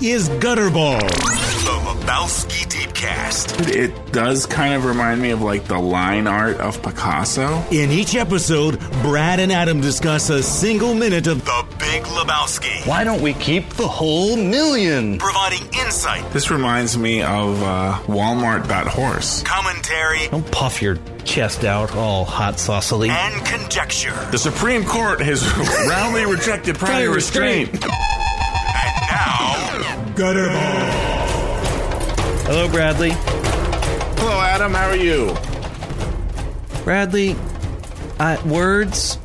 is Gutterball. The Lebowski Deepcast. It does kind of remind me of like the line art of Picasso. In each episode, Brad and Adam discuss a single minute of The Big Lebowski. Why don't we keep the whole million? Providing insight, This reminds me of uh, Walmart That Horse. commentary, Don't puff your chest out all hot saucily. and conjecture. The Supreme Court has roundly rejected prior Prior restraint. And now, Gutterball. Hello, Bradley. Hello, Adam. How are you? Bradley, I, words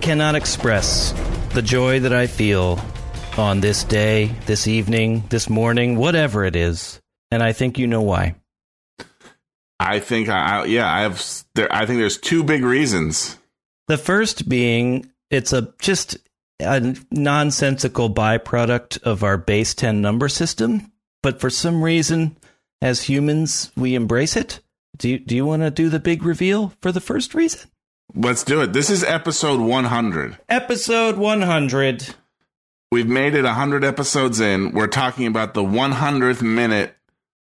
cannot express the joy that I feel on this day, this evening, this morning, whatever it is. And I think you know why. I think I, I yeah I have there. I think there's two big reasons. The first being it's a just a nonsensical byproduct of our base 10 number system, but for some reason as humans we embrace it. Do you, do you want to do the big reveal for the first reason? Let's do it. This is episode 100. Episode 100. We've made it 100 episodes in. We're talking about the 100th minute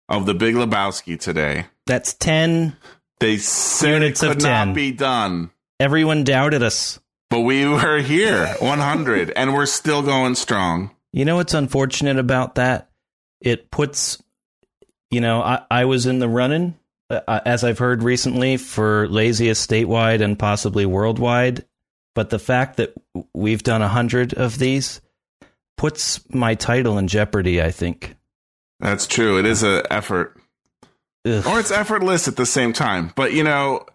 of the Big Lebowski today. That's 10. They said it of could not be done, Everyone doubted us. But we were here 100, and we're still going strong. You know what's unfortunate about that? It puts, you know, I, I was in the running, uh, as I've heard recently, for laziest statewide and possibly worldwide. But the fact that we've done a hundred of these puts my title in jeopardy. I think. That's true. It is an effort. Ugh. or it's effortless at the same time. But you know,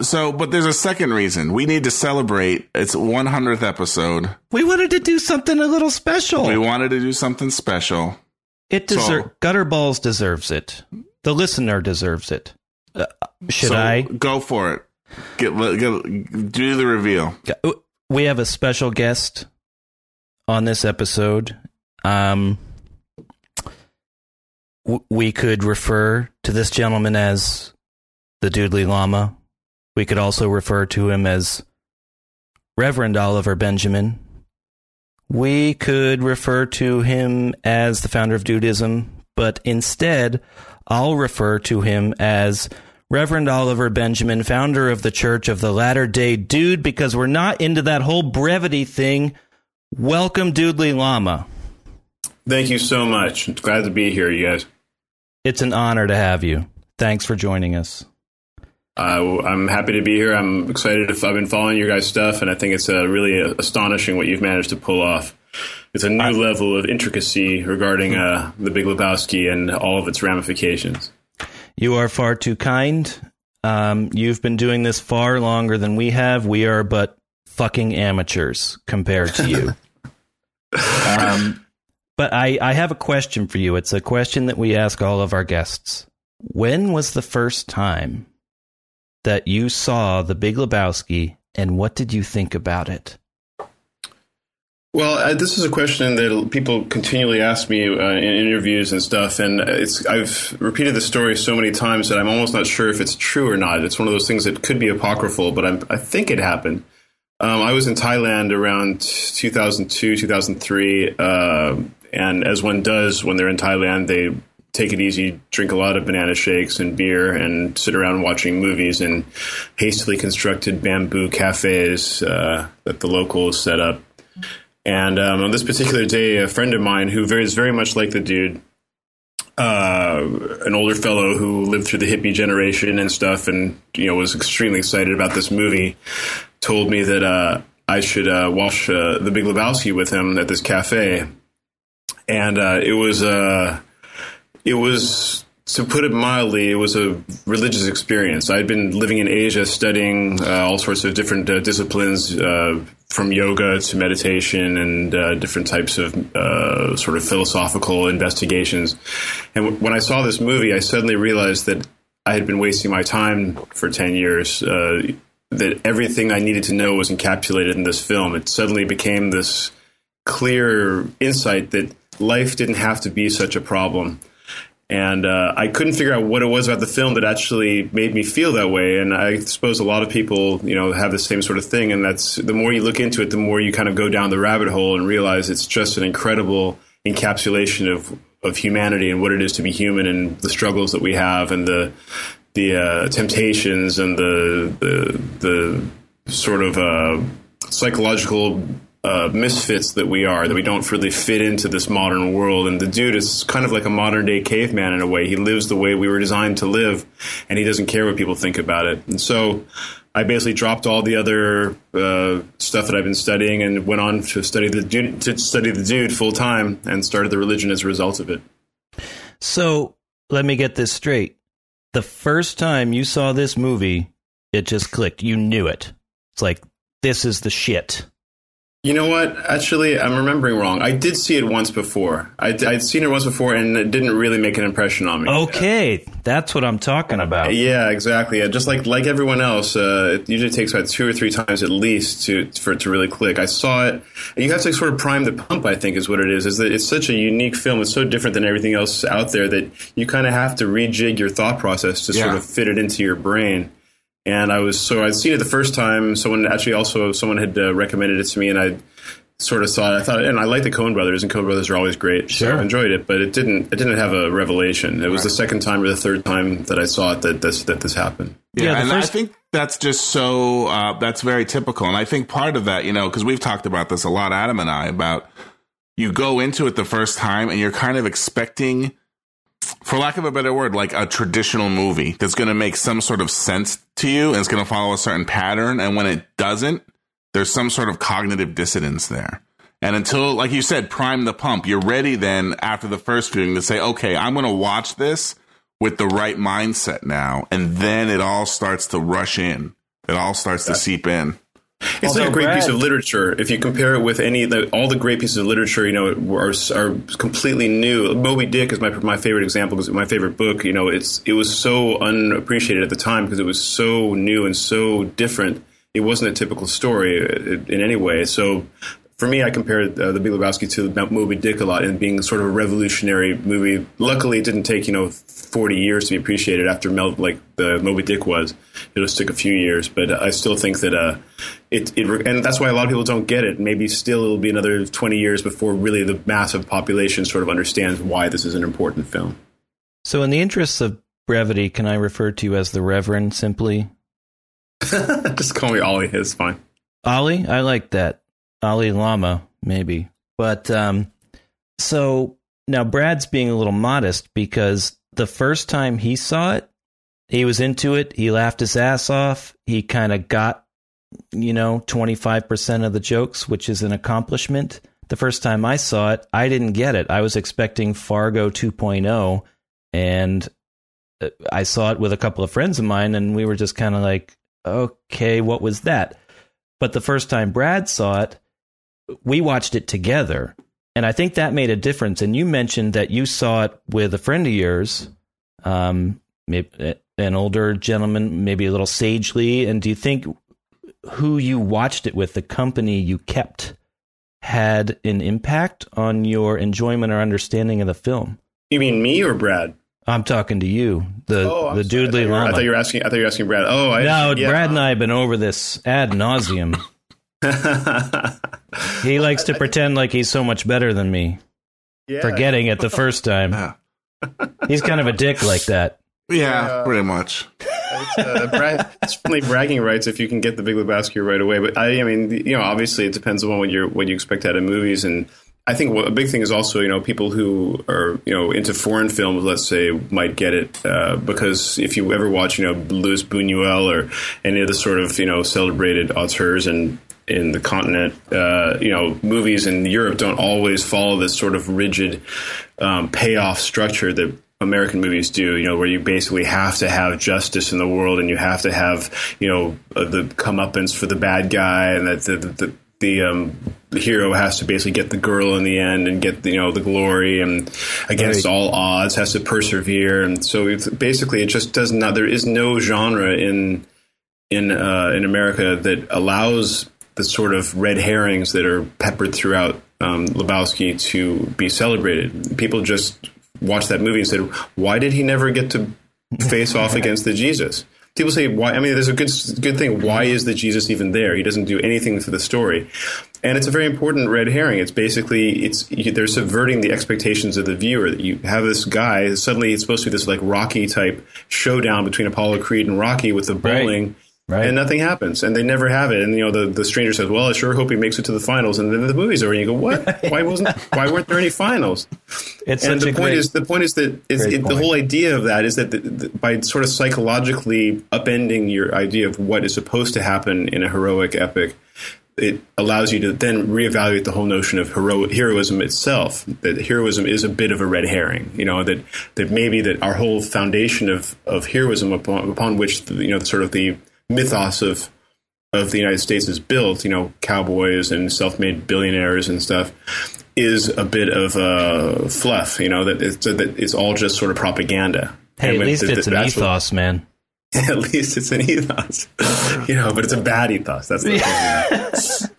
so but there's a second reason we need to celebrate its 100th episode. We wanted to do something a little special. We wanted to do something special. it deserves So- gutter balls deserves it. The listener deserves it. Uh, should so I? go for it? Get, get do the reveal. we have a special guest on this episode. Um, we could refer to this gentleman as the Dudely Lama. We could also refer to him as Reverend Oliver Benjamin. We could refer to him as the founder of Dudeism, but instead, I'll refer to him as Reverend Oliver Benjamin, founder of the Church of the Latter day Dude, because we're not into that whole brevity thing. Welcome, Dudely Lama. Thank you so much. Glad to be here, you guys. It's an honor to have you. Thanks for joining us. Uh, I'm happy to be here. I'm excited. If I've been following your guys' stuff, and I think it's uh, really astonishing what you've managed to pull off. It's a new level of intricacy regarding uh, the Big Lebowski and all of its ramifications. You are far too kind. Um, you've been doing this far longer than we have. We are but fucking amateurs compared to you. um, but I, I have a question for you. It's a question that we ask all of our guests. When was the first time that you saw The Big Lebowski, and what did you think about it? Well, uh, this is a question that people continually ask me uh, in interviews and stuff, and it's I've repeated the story so many times that I'm almost not sure if it's true or not. It's one of those things that could be apocryphal, but I'm, I think it happened. Um, I was in Thailand around 2002, 2003, uh, and as one does when they're in Thailand, they take it easy, drink a lot of banana shakes and beer, and sit around watching movies in hastily constructed bamboo cafes uh, that the locals set up. And um, on this particular day, a friend of mine who very, very much like the dude, uh, an older fellow who lived through the hippie generation and stuff, and you know was extremely excited about this movie, told me that uh, I should uh, watch uh, The Big Lebowski with him at this cafe, and uh, it was it was to put it mildly, it was a religious experience. I'd been living in Asia, studying uh, all sorts of different uh, disciplines, uh, from yoga to meditation and uh, different types of uh, sort of philosophical investigations. And w- when I saw this movie, I suddenly realized that I had been wasting my time for ten years. Uh, that everything I needed to know was encapsulated in this film. It suddenly became this clear insight that life didn't have to be such a problem and uh, I couldn't figure out what it was about the film that actually made me feel that way. And I suppose a lot of people, you know, have the same sort of thing. And that's the more you look into it, the more you kind of go down the rabbit hole and realize it's just an incredible, encapsulation of of humanity and what it is to be human and the struggles that we have and the the uh, temptations and the the the sort of uh, psychological uh, misfits that we are, that we don't really fit into this modern world. And the dude is kind of like a modern day caveman in a way. He lives the way we were designed to live, and he doesn't care what people think about it. And so I basically dropped all the other uh, stuff that I've been studying and went on to study the dude, to study the dude full time and started the religion as a result of it. So let me get this straight. The first time you saw this movie, it just clicked. You knew it. It's like, this is the shit. You know what? Actually, I'm remembering wrong. I did see it once before. I'd, I'd seen it once before, and it didn't really make an impression on me. Okay, that's what I'm talking about. Yeah, exactly. Just like like everyone else, uh, it usually takes about two or three times at least to for it to really click. I saw it, and you have to sort of prime the pump. I think is what it is. Is that it's such a unique film. It's so different than everything else out there that you kind of have to rejig your thought process to sort of fit it into your brain. And I was so I'd seen it the first time. Someone actually also someone had uh, recommended it to me, and I sort of saw it. I thought, and I like the Coen Brothers, and Coen Brothers are always great. So Sure. I enjoyed it, but it didn't. It didn't have a revelation. It was the second time or the third time that I saw it that this that this happened. Yeah, Yeah, and first- I think that's just so uh, that's very typical. And I think part of that, you know, because we've talked about this a lot, Adam and I, about you go into it the first time and you're kind of expecting, for lack of a better word, like a traditional movie that's going to make some sort of sense to you and it's going to follow a certain pattern. And when it doesn't, there's some sort of cognitive dissonance there. And until, like you said, prime the pump, you're ready then after the first viewing to say, okay, I'm going to watch this with the right mindset now. And then it all starts to rush in. It all starts to seep in. It's like Although a great piece of literature. If you compare it with any, the, all the great pieces of literature, you know, are, are completely new. Moby Dick is my my favorite example because my favorite book. You know, it's it was so unappreciated at the time because it was so new and so different. It wasn't a typical story uh, in any way. So. For me, I compared uh, the Big Lebowski to Moby Dick a lot, and being sort of a revolutionary movie. Luckily, it didn't take you know forty years to be appreciated after Mel, like the Moby Dick was. It just took a few years, but I still think that uh, it, it and that's why a lot of people don't get it. Maybe still it'll be another twenty years before really the massive population sort of understands why this is an important film. So, in the interests of brevity, can I refer to you as the Reverend simply? just call me Ollie. It's fine. Ollie, I like that. Ollie Lama, maybe. But um, so now Brad's being a little modest because the first time he saw it, he was into it. He laughed his ass off. He kind of got, you know, 25% of the jokes, which is an accomplishment. The first time I saw it, I didn't get it. I was expecting Fargo 2.0, and uh, I saw it with a couple of friends of mine, and we were just kind of like, okay, what was that? But the first time Brad saw it, we watched it together. And I think that made a difference. And you mentioned that you saw it with a friend of yours, um, maybe an older gentleman, maybe a little sagely. And do you think who you watched it with, the company you kept, had an impact on your enjoyment or understanding of the film? You mean me or Brad? I'm talking to you, the Oh, the sorry. I Doodly you were- I thought you were asking. I thought you were asking Brad. Oh, I, no, yeah. Brad and I have been over this ad nauseum. He likes to pretend like he's so much better than me, Yeah. forgetting it the first time. Yeah. He's kind of a dick like that. Yeah, pretty much. It's, uh, brag, it's certainly bragging rights if you can get the Big Lebowski right away. But I, I mean, you know, obviously it depends on what you what you expect out of movies, and I think a big thing is also you know people who are you know into foreign films, let's say, might get it uh, because if you ever watch you know Luis Buñuel or any of the sort of you know celebrated auteurs and in the continent, uh, you know, movies in Europe don't always follow this sort of rigid um, payoff structure that American movies do. You know, where you basically have to have justice in the world, and you have to have you know uh, the comeuppance for the bad guy, and that the the, the um, the hero has to basically get the girl in the end and get the, you know the glory, and against Right. all odds has to persevere, and so it's, basically it just does not. There is no genre in in uh, in America that allows the sort of red herrings that are peppered throughout um, Lebowski to be celebrated. People just watched that movie and said, "Why did he never get to face off against the Jesus?" people say why. I mean, there's a good good thing. Why is the Jesus even there? He doesn't do anything for the story, and it's a very important red herring. It's basically it's they're subverting the expectations of the viewer. That you have this guy suddenly it's supposed to be this like Rocky type showdown between Apollo Creed and Rocky with the bowling. Right. And nothing happens, and they never have it. And you know, the, the stranger says, "Well, I sure hope he makes it to the finals." And then the movie's over, and you go, "What? Why wasn't? Why weren't there any finals?" It's and the point great, is the point is that is, it, the whole idea of that is that the, the, by sort of psychologically upending your idea of what is supposed to happen in a heroic epic, it allows you to then reevaluate the whole notion of hero, heroism itself. That heroism is a bit of a red herring. You know that that maybe that our whole foundation of of heroism upon, upon which the, you know sort of the mythos of of the United States is built, you know, cowboys and self-made billionaires and stuff, is a bit of uh, fluff. You know that it's, that it's all just sort of propaganda. hey, And at least it's an ethos, man. At least it's an ethos, you know, but it's a bad ethos. That's the thing.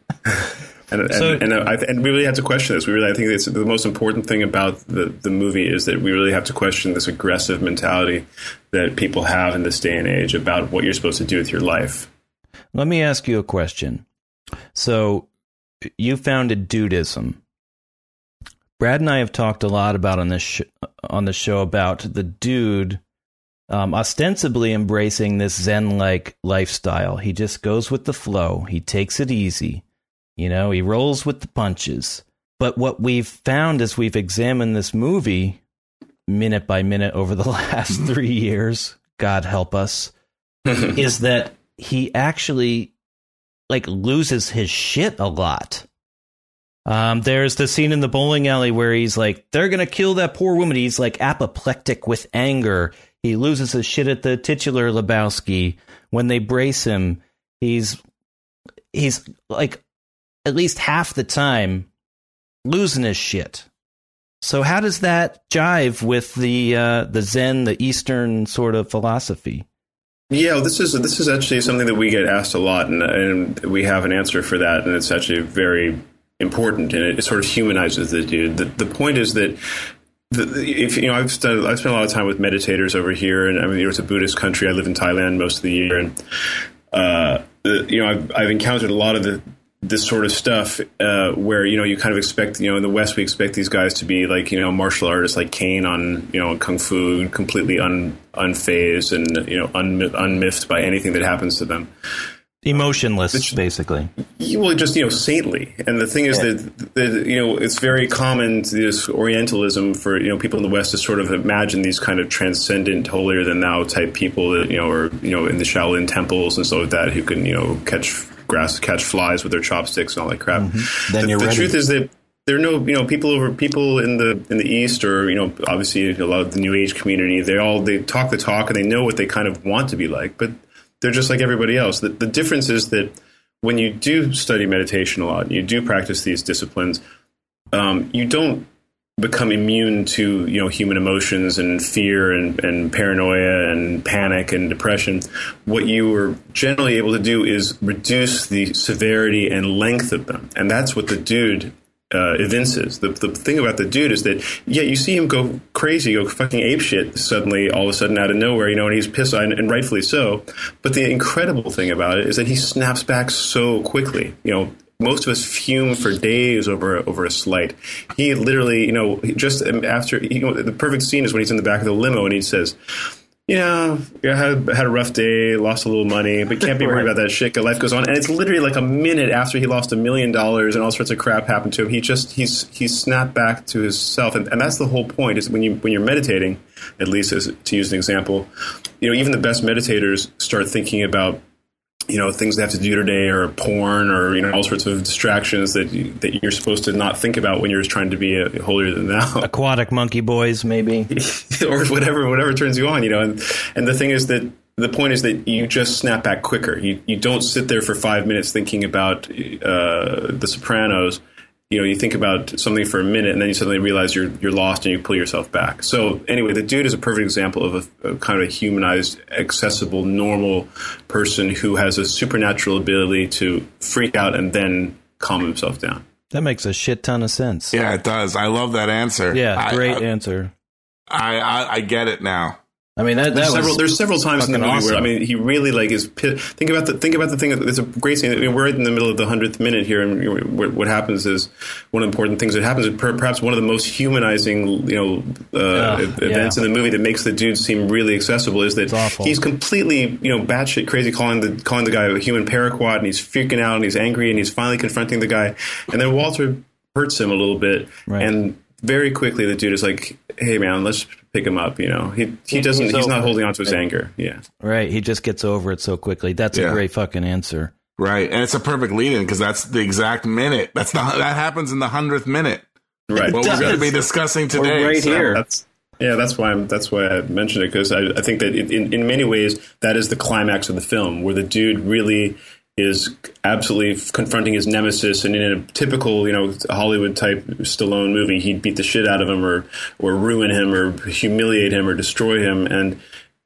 and, So- and, uh, I, and we really have to question this. We really, I think it's the most important thing about the, the movie is that we really have to question this aggressive mentality that people have in this day and age about what you're supposed to do with your life. Let me ask you a question. So, you founded Dudeism. Brad and I have talked a lot about on this sh- on the show about the dude um, ostensibly embracing this Zen-like lifestyle. He just goes with the flow. He takes it easy. You know, he rolls with the punches. But what we've found as we've examined this movie minute by minute over the last three years, God help us, is that he actually like loses his shit a lot. Um, there's the scene in the bowling alley where he's like, they're gonna kill that poor woman. He's like apoplectic with anger. He loses his shit at the titular Lebowski. When they brace him, he's he's like at least half the time losing his shit. So how does that jive with the uh, the Zen, the Eastern sort of philosophy? Yeah, this is this is actually something that we get asked a lot, and, and we have an answer for that, and it's actually very important, and it, sort of humanizes the dude. The, the point is that. If you know, I've spent I've spent a lot of time with meditators over here, and I mean, it's a Buddhist country. I live in Thailand most of the year, and uh, you know, I've, I've encountered a lot of the this sort of stuff uh, where you know you kind of expect you know in the West we expect these guys to be like you know martial artists like Caine on you know kung fu completely un unfazed and you know un, unmiffed by anything that happens to them. Emotionless, basically. You will just you know saintly, and the thing is that, that you know it's very common to this Orientalism for you know people in the West to sort of imagine these kind of transcendent, holier than thou type people that you know are you know in the Shaolin temples and like that who can you know catch grass, catch flies with their chopsticks and all that crap. Then the you're the ready. truth is that there are no you know people over people in the in the East or you know obviously a lot of the New Age community. They all they talk the talk and they know what they kind of want to be like, but they're just like everybody else. The, the difference is that when you do study meditation a lot, and you do practice these disciplines, um, you don't become immune to you know human emotions and fear and, and paranoia and panic and depression. What you are generally able to do is reduce the severity and length of them, and that's what the dude uh, evinces. The, the thing about the dude is that yeah, you see him go crazy, go fucking ape shit suddenly, all of a sudden out of nowhere, you know, and he's pissed, and, and rightfully so. But the incredible thing about it is that he snaps back so quickly. You know, most of us fume for days over over a slight. He literally, you know, just after you know, the perfect scene is when he's in the back of the limo and he says. "You know, I had, had a rough day, lost a little money, but can't be worried about that shit. 'cause Life goes on, and it's literally like a minute after he lost a million dollars and all sorts of crap happened to him. He just he's he's snapped back to himself, and, and that's the whole point. Is when you when you're meditating, at least as to use an example, you know, even the best meditators start thinking about you know things they have to do today or porn or you know all sorts of distractions that you, that you're supposed to not think about when you're trying to be a holier than thou. Aquatic monkey boys, maybe. or whatever whatever turns you on you know. And and the thing is that the point is that you just snap back quicker. You you don't sit there for 5 minutes thinking about uh, the sopranos you know you think about something for a minute and then you suddenly realize you're you're lost and you pull yourself back so anyway the dude is a perfect example of a, a kind of a humanized accessible normal person who has a supernatural ability to freak out and then calm himself down That makes a shit ton of sense. Yeah, it does. I love that answer. Yeah, I- great I, answer. I, I, I get it now. I mean, that, that There's was several. There's several times in the movie where I mean, he really like is. Think about the think about the thing. It's a great scene. I mean, we're right in the middle of the hundredth minute here, and you know, what, what happens is one of the important things that happens is perhaps one of the most humanizing, you know, uh, Yeah, events yeah. in the movie that makes the dude seem really accessible is that he's completely, you know, batshit crazy, calling the calling the guy a human paraquat, and he's freaking out, and he's angry, and he's finally confronting the guy, and then Walter hurts him a little bit, Right. and very quickly the dude is like, "Hey man, let's pick him up." You know, he he doesn't. he's He's, not holding on to his anger. Yeah. right. He just gets over it so quickly. That's Yeah. a great fucking answer. Right. And it's a perfect lead in because that's the exact minute. That's the, that happens in the hundredth minute. Right. What we're going to be discussing today. right So- here. That's yeah. That's why I'm. That's why I mentioned it because I, I think that in, in many ways that is the climax of the film, where the dude really is absolutely confronting his nemesis, and in a typical you know Hollywood type Stallone movie, he'd beat the shit out of him, or or ruin him, or humiliate him, or destroy him, and.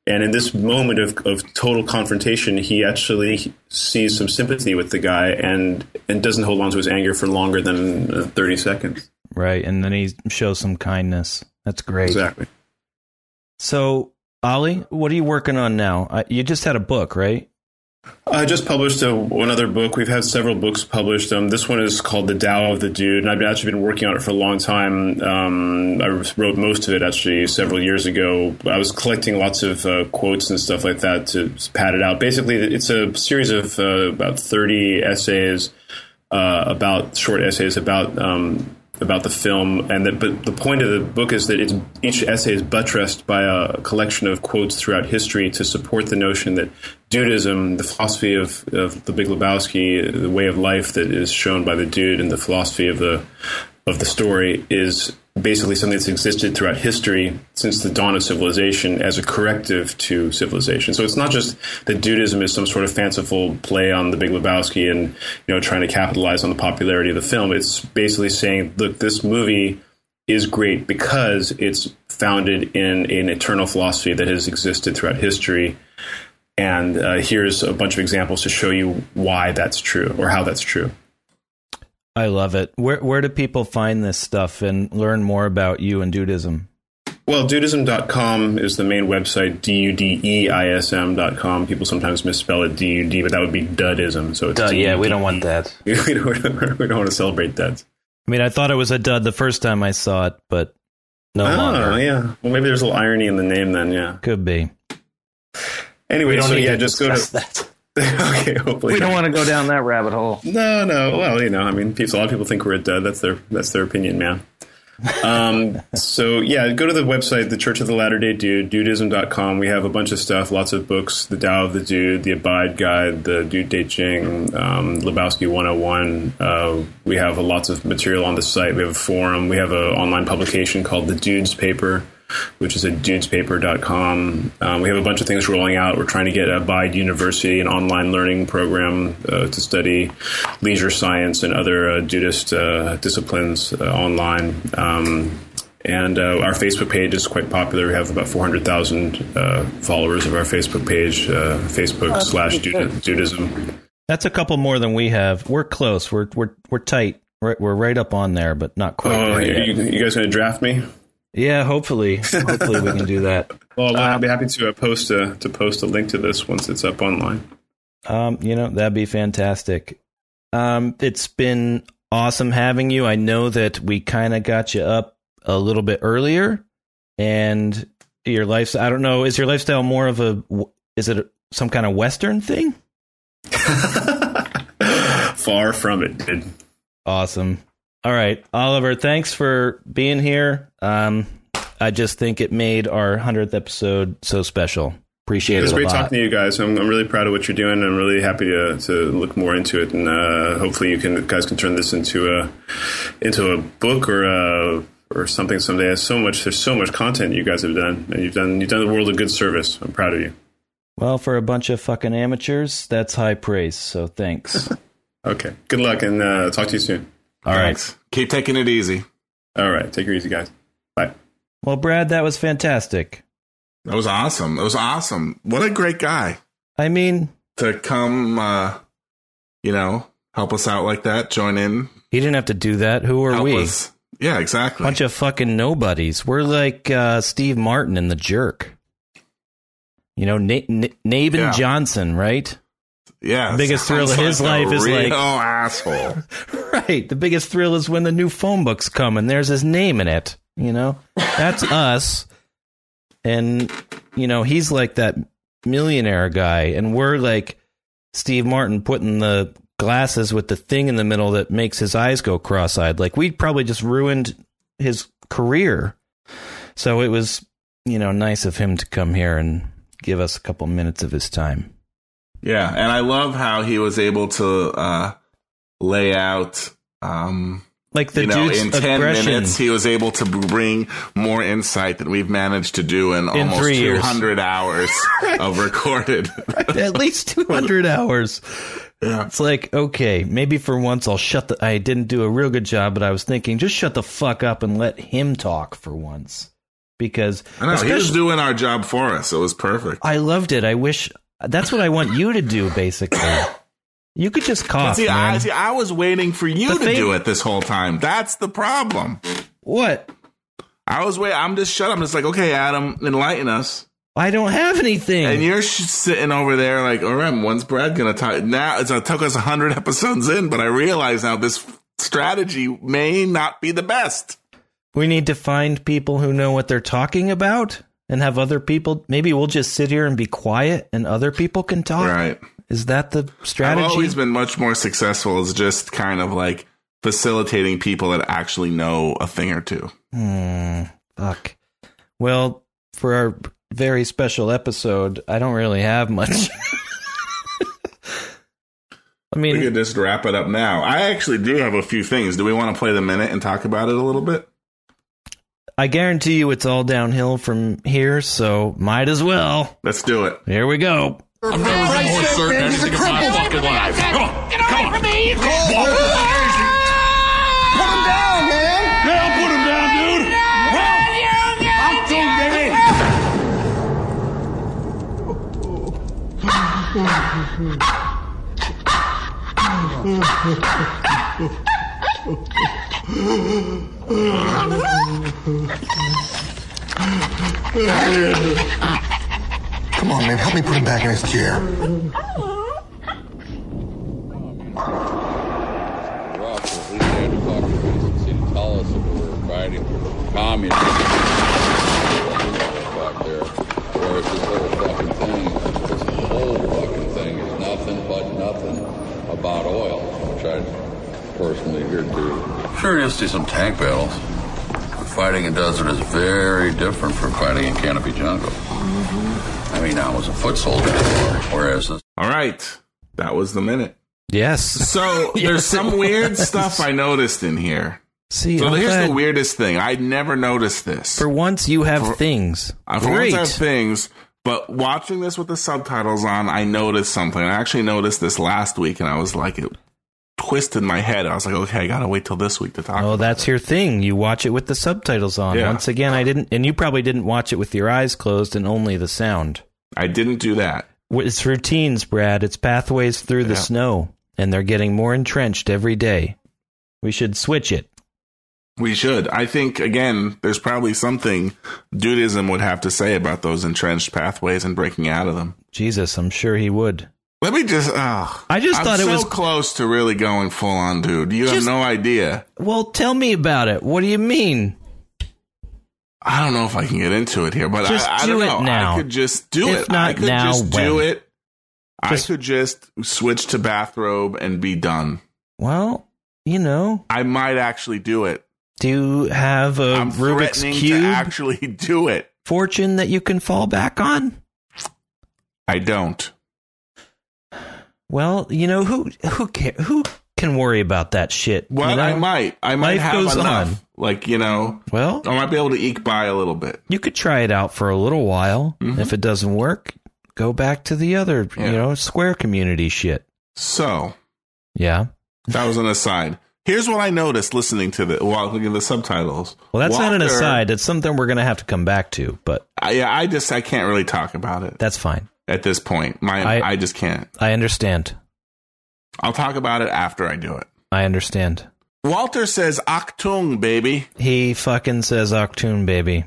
And in this moment of, of total confrontation, he actually sees some sympathy with the guy and, and doesn't hold on to his anger for longer than uh, 30 seconds. Right. And then he shows some kindness. That's great. Exactly. So, Ollie, what are you working on now? You just had a book, right? I just published a, another book. We've had several books published. Um, this one is called The Tao of the Dude, and I've actually been working on it for a long time. Um, I wrote most of it actually several years ago. I was collecting lots of uh, quotes and stuff like that to pad it out. Basically, it's a series of uh, about 30 essays uh, about short essays about um, about the film, and that, but the point of the book is that it's, each essay is buttressed by a collection of quotes throughout history to support the notion that dudeism, the philosophy of, of the Big Lebowski, the way of life that is shown by the dude, and the philosophy of the of the story is basically something that's existed throughout history since the dawn of civilization as a corrective to civilization. So it's not just that dudeism is some sort of fanciful play on the Big Lebowski and you know trying to capitalize on the popularity of the film. It's basically saying, look, this movie is great because it's founded in an eternal philosophy that has existed throughout history. And uh, here's a bunch of examples to show you why that's true or how that's true. I love it. Where where do people find this stuff and learn more about you and Dudeism? Well, dudeism.com is the main website, D-U-D-E-I-S-M.com. People sometimes misspell it D-U-D, but that would be dudism. So it's yeah, we don't want that. we, don't, we don't want to celebrate that. I mean, I thought it was a dud the first time I saw it, but no oh, longer. yeah. Well, maybe there's a little irony in the name then, yeah. Could be. Anyway, so yeah, just go to... that. okay, hopefully. We don't want to go down that rabbit hole. No, no. Well, you know, I mean, people, a lot of people think we're a dud. That's their that's their opinion, man. Um, so yeah, go to the website, the Church of the Latter Day Dude, dudeism.com. We have a bunch of stuff, lots of books, the Tao of the Dude, the Abide Guide, the Dude De Ching, um, Lebowski 101. Uh, we have lots of material on the site. We have a forum. We have an online publication called the Dudes Paper, which is at dudespaper.com. Um, we have a bunch of things rolling out. We're trying to get a Abide University, an online learning program uh, to study leisure science and other uh, Dudeist uh, disciplines uh, online. Um, and uh, our Facebook page is quite popular. We have about 400,000 uh, followers of our Facebook page, uh, Facebook slash Dud- Dudeism. That's a couple more than we have. We're close. We're we're we're tight. We're, we're right up on there, but not quite. Oh, there you, you guys going to draft me? Yeah, hopefully, hopefully we can do that. Well, I'll be happy to uh, post a, to post a link to this once it's up online. Um, you know, that'd be fantastic. Um, it's been awesome having you. I know that we kind of got you up a little bit earlier, and your lifestyle. I don't know. Is your lifestyle more of a? Is it some kind of Western thing? Far from it, dude. Awesome. All right, Oliver. Thanks for being here. Um, I just think it made our hundredth episode so special. Appreciate It it, was great lot. talking to you guys. I'm, I'm really proud of what you're doing. I'm really happy to, to look more into it, and uh, hopefully, you can guys can turn this into a into a book or a or something someday. There's so much. There's so much content you guys have done, and you've done you've done the world a good service. I'm proud of you. Well, for a bunch of fucking amateurs, that's high praise. So thanks. Okay, good luck, and uh, talk to you soon. All right. Thanks. Keep taking it easy. All right, take it easy, guys. Bye. Well, Brad, that was fantastic. That was awesome. That was awesome. What a great guy I mean, to come, uh, you know, help us out like that, join in, he didn't have to do that. Who are help we? us. Yeah, exactly. Bunch of fucking nobodies. We're like uh, Steve Martin in The Jerk. You know, Na- Na- Navin Yeah. Johnson, right? Yeah, The biggest thrill of his like life is like- asshole. Right. The biggest thrill is when the new phone books come and there's his name in it. You know, that's us. And, you know, he's like that millionaire guy. And we're like Steve Martin putting the glasses with the thing in the middle that makes his eyes go cross eyed. Like, we probably just ruined his career. So it was, you know, nice of him to come here and give us a couple minutes of his time. Yeah, and I love how he was able to uh, lay out. Um, Like the you know, dude's in ten aggression. minutes, he was able to bring more insight than we've managed to do in, almost two hundred hours of recorded. at least 200 hours. Yeah. It's like, okay, maybe for once I'll shut the. I didn't do a real good job, but I was thinking, just shut the fuck up and let him talk for once. Because I know he was doing our job for us. It was perfect. I loved it. I wish that's what I want you to do, basically. You could just cough, see, man. I, see, I was waiting for you The to thing- do it this whole time. That's the problem. what? I was waiting. I'm just shut. up. I'm just like, okay, Adam, enlighten us. I don't have anything. And you're sh- sitting over there like, all right, when's Brad gonna talk? Now it's, it took us hundred episodes in, but I realize now this strategy may not be the best. we need to find people who know what they're talking about and have other people. Maybe we'll just sit here and be quiet, and other people can talk. Right. Is that the strategy? I've always been much more successful as just kind of like facilitating people that actually know a thing or two. Hmm. Fuck. Well, for our very special episode, I don't really have much. I mean, We could just wrap it up now. I actually do have a few things. Do we want to play the minute and talk about it a little bit? I guarantee you it's all downhill from here, so might as well. Let's do it. Here we go. I've never been more certain of anything in my fucking life. Come on, come on. Put him down, man! Yeah, I'll put him down, dude. Come on, man, help me put him back in his chair. To talk to we were fighting communism back there. Whereas this whole fucking thing, this whole fucking thing is nothing but nothing about oil, which I personally adhere to. Sure, you'll see some tank battles. But fighting in desert is very different from fighting in canopy jungle. I mean, I was a foot soldier whereas this All right. That was the minute. Yes. So there's Yes, it some weird stuff I noticed in here. See, So I'm here's glad the weirdest thing. I'd never noticed this. for once you have For- things. Uh, for Great. once I have things, but watching this with the subtitles on, I noticed something. I actually noticed this last week, and I was like, it twisted my head. I was like, okay, I gotta wait till this week to talk. Oh, that's it. your thing. You watch it with the subtitles on. Yeah. Once again, I didn't, and you probably didn't watch it with your eyes closed and only the sound. I didn't do that. It's routines, Brad. It's pathways through the Yeah. snow, and they're getting more entrenched every day. We should switch it. We should. I think again, there's probably something Dudeism would have to say about those entrenched pathways and breaking out of them. Jesus, I'm sure he would. Let me just. Oh, I just I'm thought it so was- close to really going full on, dude. You Just- have no idea. Well, tell me about it. What do you mean? I don't know if I can get into it here, but Just I, I do don't it know. now. I could just do If it. not I could now, just do it. Just- I could just switch to bathrobe and be done. Well, you know, I might actually do it. do you have a I'm Rubik's cube to actually do it. fortune that you can fall back on? I don't. Well, you know who who can who can worry about that shit. Well, you know? I might. I might Life have goes enough. on. Like you know, Well, I might be able to eke by a little bit. you could try it out for a little while. If it doesn't work, go back to the other, Mm-hmm. Yeah. you know, square community shit. So Yeah. that was an aside. Here's what I noticed listening to the while looking at the subtitles. Well, that's not an aside. It's something we're going to have to come back to, but I, yeah, I just I can't really talk about it that's fine. At this point. My I- I, just can't. I understand. I'll talk about it after I do it. I understand. Walter says Achtung, baby. He fucking says Octoon, baby.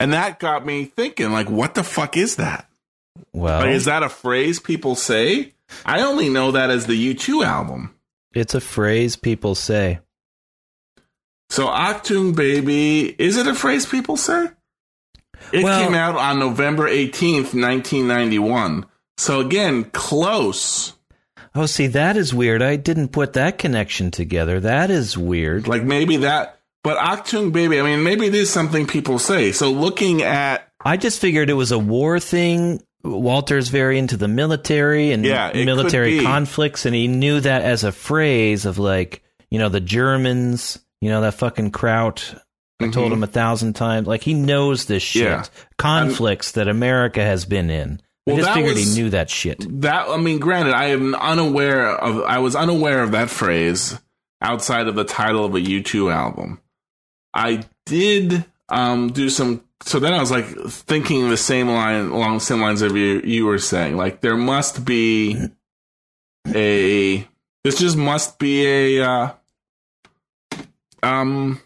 And that got me thinking, like, what the fuck is that? Well, Like, is that a phrase people say? I only know that as the U2 album. it's a phrase people say. So Achtung Baby, is it a phrase people say? It Well- came out on November 18th, 1991. So again, close. Oh, see, that is weird. I didn't put that connection together. That is weird. Like maybe that, but Achtung Baby, I mean, maybe it is something people say. So looking at, I just figured it was a war thing. Walter's very into the military and Yeah, military conflicts, and he knew that as a phrase of like, you know, the Germans, you know, that fucking Kraut. I told him a thousand times. Like he knows this shit. Yeah. Conflicts that America has been in. Well, I just that figured was- he knew that shit. that, I mean, granted, I am unaware of, I was unaware of that phrase outside of the title of a U2 album. I did um, do some. So then I was like thinking the same line along the same lines of you you were saying. Like there must be a. This just must be a. Uh, um,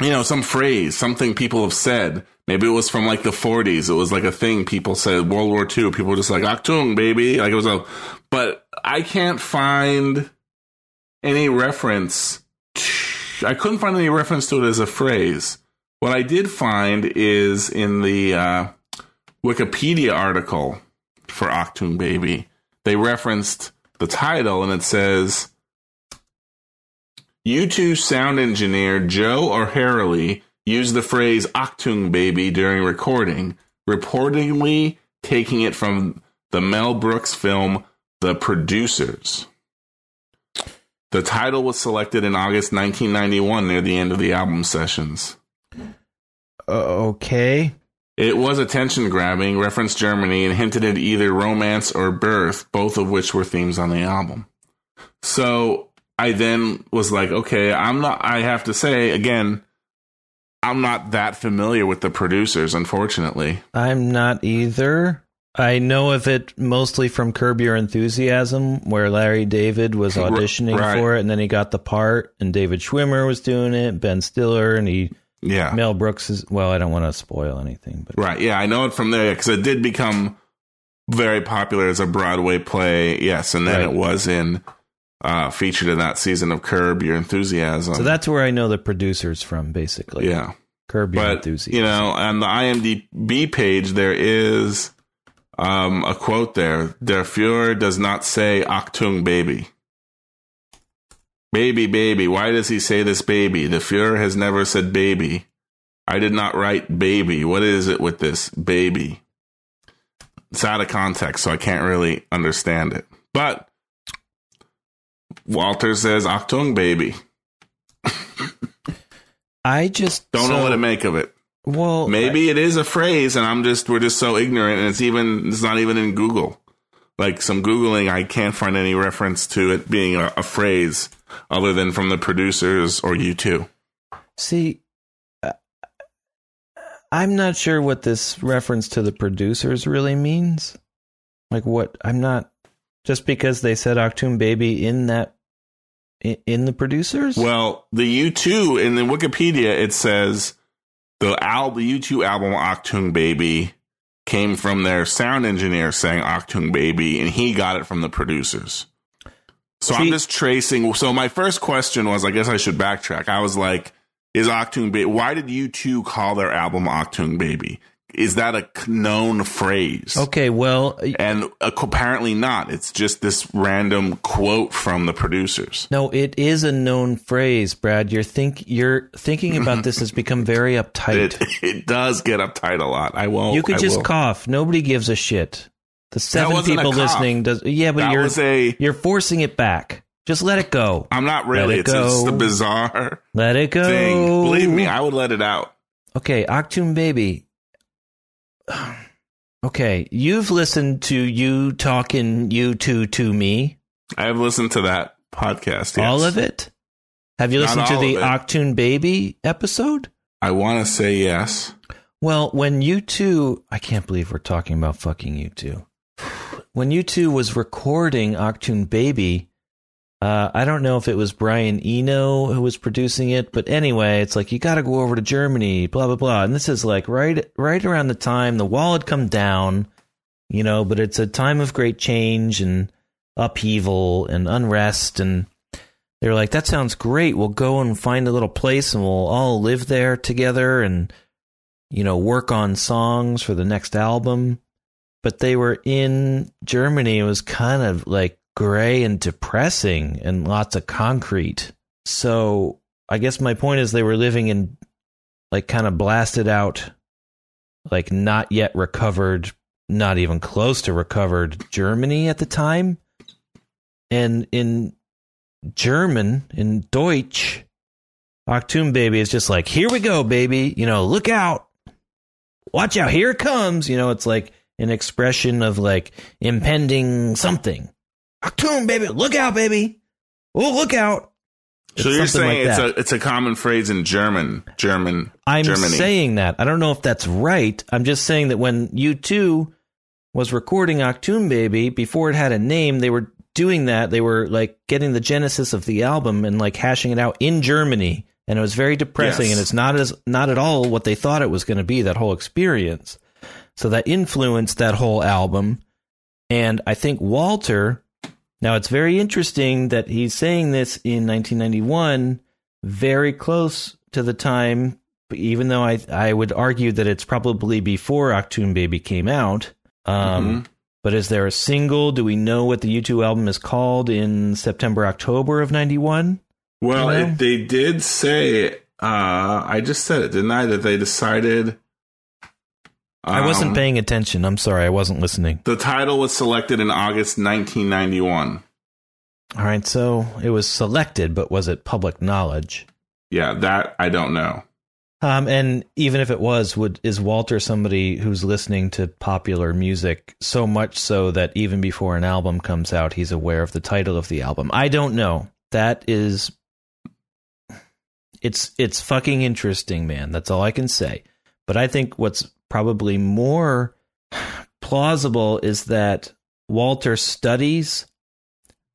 you know, some phrase, something people have said. Maybe it was from like the 40s. It was like a thing people said. World War II. People were just like Achtung, baby. Like it was a. But I can't find any reference. I couldn't find any reference to it as a phrase. What I did find is in the uh, Wikipedia article for Achtung Baby, they referenced the title and it says U2 sound engineer Joe O'Herlihy used the phrase Achtung Baby during recording, reportedly taking it from the Mel Brooks film The Producers. The title was selected in August 1991 near the end of the album sessions. Uh, okay. It was attention grabbing, referenced Germany, and hinted at either romance or birth, both of which were themes on the album. So I then was like, okay, I'm not, I have to say again, I'm not that familiar with the producers, unfortunately. I'm not either. I know of it mostly from Curb Your Enthusiasm, where Larry David was auditioning right. for it, and then he got the part, and David Schwimmer was doing it, Ben Stiller, and he Yeah. Mel Brooks is. Well, I don't want to spoil anything, but Right. Yeah, I know it from there because it did become very popular as a Broadway play. Yes, and then Right. it was in uh, featured in that season of Curb Your Enthusiasm. so that's where I know the producers from, basically. yeah. Curb Your But Enthusiasm. you know, on the IMDb page there is um, a quote there: "Der Führer does not say Achtung, baby." Baby, baby. Why does he say this baby? The Führer has never said baby. I did not write baby. What is it with this baby? It's out of context, so I can't really understand it. But Walter says Achtung, baby. I just Don't know what to make of it. Well, Maybe it is a phrase, and I'm just we're just so ignorant, and it's even it's not even in Google. Like some googling, I can't find any reference to it being a, a phrase other than from the producers or you two. See, uh, I'm not sure what this reference to the producers really means. Like, what? I'm not just because they said Octoon Baby in that in, the producers. Well, the U two in the Wikipedia it says the al the U two album Achtung Baby came from their sound engineer saying Achtung Baby, and he got it from the producers. So I'm just tracing. So my first question was, I guess I should backtrack. I was like, "Is Achtung Baby? Why did U2 call their album Achtung Baby? Is that a known phrase?" okay, well, And apparently not. It's just this random quote from the producers. no, it is a known phrase, Brad. You're think you're thinking about this has become very uptight. It it does get uptight a lot. I won't. you could I just will. cough. Nobody gives a shit. The seven people listening does. Yeah, but That you're a. you're forcing it back. Just let it go. I'm not really. It It's just go. a bizarre Let it go. thing. Believe me, I would let it out. Okay, Octoon Baby. Okay, you've listened to you talking you two to me. I have listened to that podcast. Yes. All of it? Have you listened to the. Octoon Baby episode? I want to say yes. Well, when you two, I can't believe we're talking about fucking you two. When you two was recording Octoon Baby, uh, I don't know if it was Brian Eno who was producing it, but anyway, it's like you got to go over to Germany, blah blah blah. And this is like right right around the time the wall had come down. you know, but it's a time of great change and upheaval and unrest. And they're like, that sounds great. We'll go and find a little place and we'll all live there together and, you know, work on songs for the next album. But they were in Germany. It was kind of like gray and depressing and lots of concrete. So I guess my point is they were living in like kind of blasted out, like not yet recovered, not even close to recovered Germany at the time. And in German, in Deutsch, Achtung Baby is just like, here we go, baby. You know, look out. Watch out. Here it comes. You know, it's like an expression of like impending something. Achtung Baby. Look out, baby. Oh, look out. So It's you're saying like it's a it's a common phrase in German, German, I'm Germany. saying that. I don't know if that's right. I'm just saying that when U2 was recording Achtung Baby, before it had a name, they were doing that. They were like getting the genesis of the album and like hashing it out in Germany. And it was very depressing Yes. and it's not as not at all what they thought it was going to be, that whole experience. So that influenced that whole album. And I think Walter now it's very interesting that he's saying this in 1991, very close to the time, even though I I would argue that it's probably before Achtung Baby came out. Um, Mhm. But is there a single? Do we know what the U2 album is called in September, October of 91? Well, You know? it, they did say. Uh, I just said it, didn't I? That they decided. I wasn't um, paying attention. I'm sorry, I wasn't listening. The title was selected in August 1991. All right, so it was selected, but was it public knowledge? Yeah, that I don't know. Um, and even if it was, would is Walter somebody who's listening to popular music so much so that even before an album comes out, he's aware of the title of the album? I don't know. That is, it's it's fucking interesting, man. That's all I can say. But I think what's probably more plausible is that Walter studies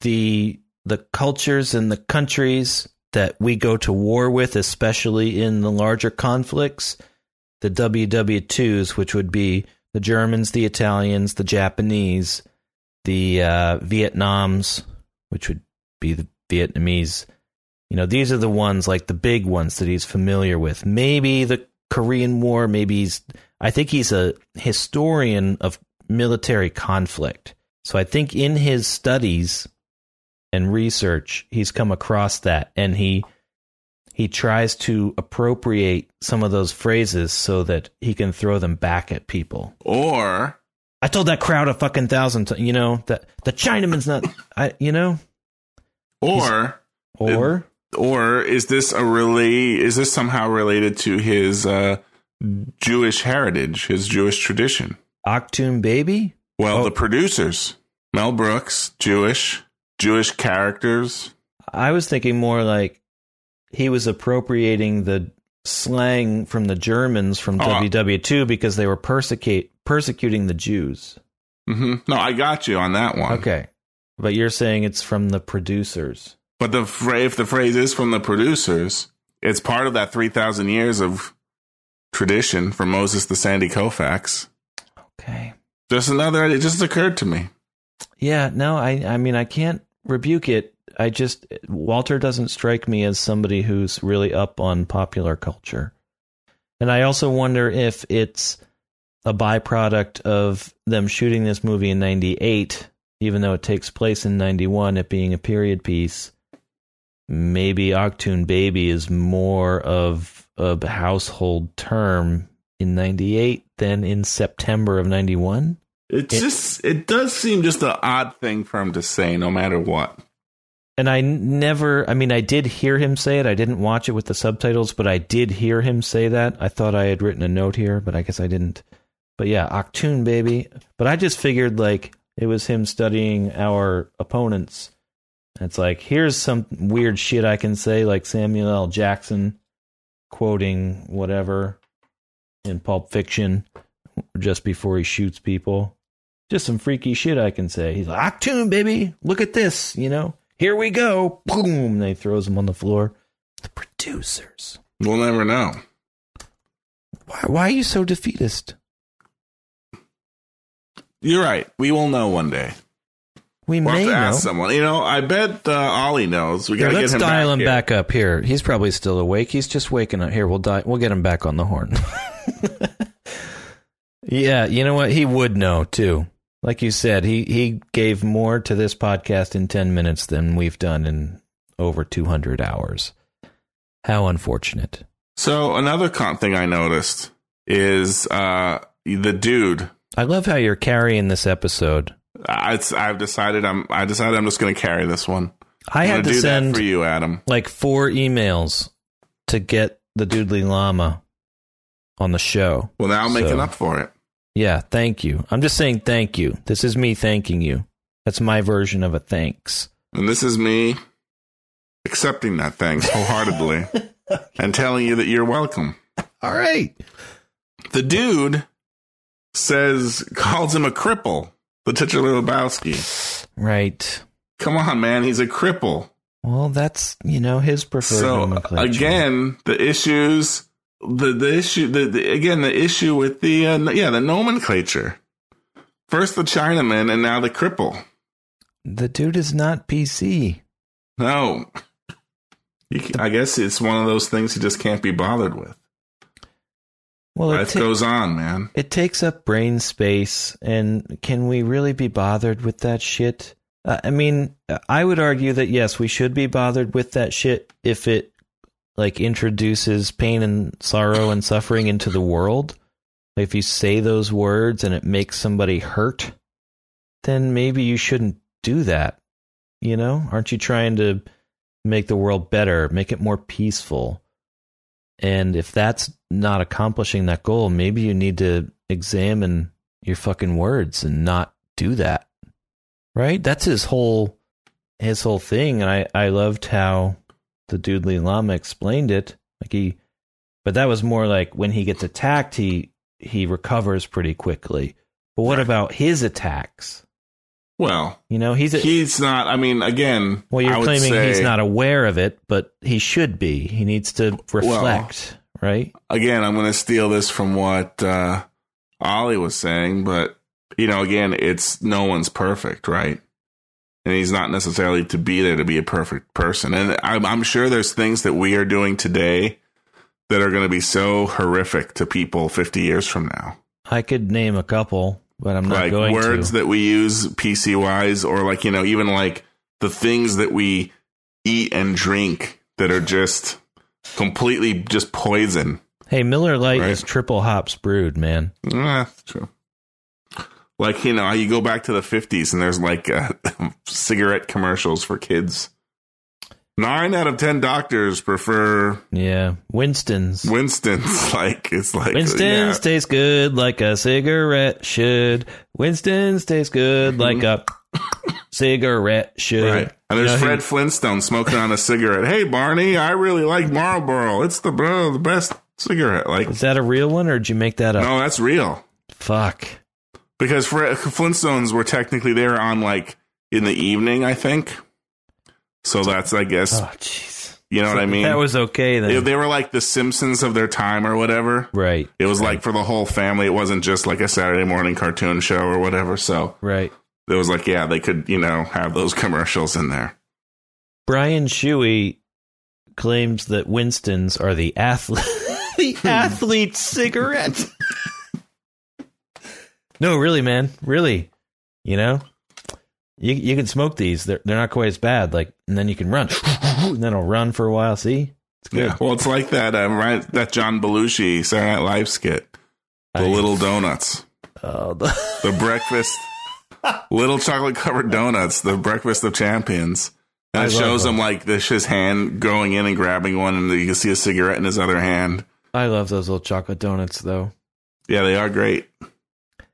the the cultures and the countries that we go to war with, especially in the larger conflicts, the WW2s, which would be the Germans, the Italians, the Japanese, the uh, Vietnams, which would be the Vietnamese. You know, these are the ones like the big ones that he's familiar with. Maybe the Korean War, maybe he's, I think he's a historian of military conflict. So I think in his studies, and research, he's come across that and he he tries to appropriate some of those phrases so that he can throw them back at people. Or I told that crowd a fucking thousand times, you know, that the Chinaman's not, I, you know, or or or is this a really is this somehow related to his uh, Jewish heritage, his Jewish tradition? Achtung Baby. Well, Oh. the producers, Mel Brooks, Jewish, Jewish characters. I was thinking more like he was appropriating the slang from the Germans from Oh. WW2 because they were persecute persecuting the Jews. hmm No, I got you on that one. Okay. But you're saying it's from the producers. But the if the phrase is from the producers, it's part of that three thousand years of tradition from Moses the Sandy Koufax. Okay. Just another. It just occurred to me. Yeah, no, I I mean I can't rebuke it. I just Walter doesn't strike me as somebody who's really up on popular culture. And I also wonder if it's a byproduct of them shooting this movie in 98 even though it takes place in 91 it being a period piece. Maybe Achtung Baby is more of a household term in 98 than in September of 91. It, It- just it does seem just an odd thing for him to say, no matter what. And I never, I mean, I did hear him say it. I didn't watch it with the subtitles, but I did hear him say that. I thought I had written a note here, but I guess I didn't. But yeah, Achtung baby. But I just figured like it was him studying our opponents. It's like, here's some weird shit I can say, like Samuel L. Jackson quoting whatever in Pulp Fiction just before he shoots people. Just some freaky shit I can say. He's like, ah, Achtung, baby. Look at this, you know? Here we go. Boom. They throws him on the floor. The producers. We'll never know. Why, why are you so defeatist? You're right. We will know one day. We We'll have may to know. ask someone. You know, I bet uh, Ollie knows. We gotta let's get him dial back him here. back up here. He's probably still awake. He's just waking up. Here, we'll die. We'll get him back on the horn. yeah, you know what? He would know too. Like you said, he he gave more to this podcast in ten minutes than we've done in over two hundred hours. How unfortunate. So another con thing I noticed is uh, the dude. I love how you're carrying this episode. I, I've decided I'm. I decided I'm just going to carry this one. I I'm had gonna send for you, Adam. like four emails to get the Dudely Lama on the show. Well, now I'm making up for it. Yeah, thank you. I'm just saying thank you. This is me thanking you. That's my version of a thanks. And this is me accepting that thanks wholeheartedly and telling you that you're welcome. All right. The dude says, calls him a cripple, the titular Lebowski. Right. Come on, man. He's a cripple. Well, that's, you know, his preferred So again, the issues, the, the issue, the, the, again, the issue with the, uh, yeah, the nomenclature. First the Chinaman and now the cripple. the dude is not PC. No. I guess it's one of those things he just can't be bothered with. Well, it, Life ta- goes on, man. it takes up brain space, and can we really be bothered with that shit? Uh, I mean, I would argue that yes, we should be bothered with that shit if it like introduces pain and sorrow and suffering into the world. If you say those words and it makes somebody hurt, then maybe you shouldn't do that. You know, aren't you trying to make the world better, make it more peaceful? And if that's not accomplishing that goal, maybe you need to examine your fucking words and not do that. Right? That's his whole his whole thing. And I, I loved how the Dudely Lama explained it. Like he but that was more like when he gets attacked he he recovers pretty quickly. But what about his attacks? Well, You know, he's a, he's not, I mean, again, well, you're claiming say- he's not aware of it, but he should be. He needs to reflect, right? again, I'm going to steal this from what uh, Ollie was saying, but you know, again, it's no one's perfect, right? And he's not necessarily to be there to be a perfect person. And I'm, I'm sure there's things that we are doing today that are going to be so horrific to people 50 years from now. I could name a couple, but I'm not like going words to. that we use PC wise, or like, you know, even like the things that we eat and drink that are just completely just poison. hey, Miller Lite Right. is triple hops brewed, man. Yeah, that's true. Like you know, you go back to the fifties, and there's like uh, cigarette commercials for kids. Nine out of ten doctors prefer Yeah, Winston's. Winston's. Like it's like Winston's yeah. tastes good like a cigarette should. Winston's tastes good like a cigarette should. Mm-hmm. Right. And there's You know, Fred he- Flintstone smoking on a cigarette. Hey Barney, I really like Marlboro. It's the bro, the best cigarette. Like Is that a real one, or did you make that up? no, that's real. Fuck. Because Fred, Flintstones were technically there on like in the evening, I think. So that's I guess Oh, jeez. you know what I mean. That was okay then. They, they were like the Simpsons of their time or whatever. right. It was like for the whole family. It wasn't just like a Saturday morning cartoon show or whatever. So Right. it was like, yeah, they could, you know, have those commercials in there. Brian Shuey claims that Winston's are the athlete the hmm. athlete cigarette. no, really, man, really. You know, you you can smoke these. They're they're not quite as bad. Like, and then you can run, and then it'll run for a while. See, it's good. Yeah. Well, it's like that, um, right? That John Belushi Saturday Night Live skit, the I- little donuts, Oh, the, the breakfast, little chocolate covered donuts, the breakfast of champions. And I it shows them. him like this his hand going in and grabbing one, and you can see a cigarette in his other hand. I love those little chocolate donuts though. Yeah, they are great.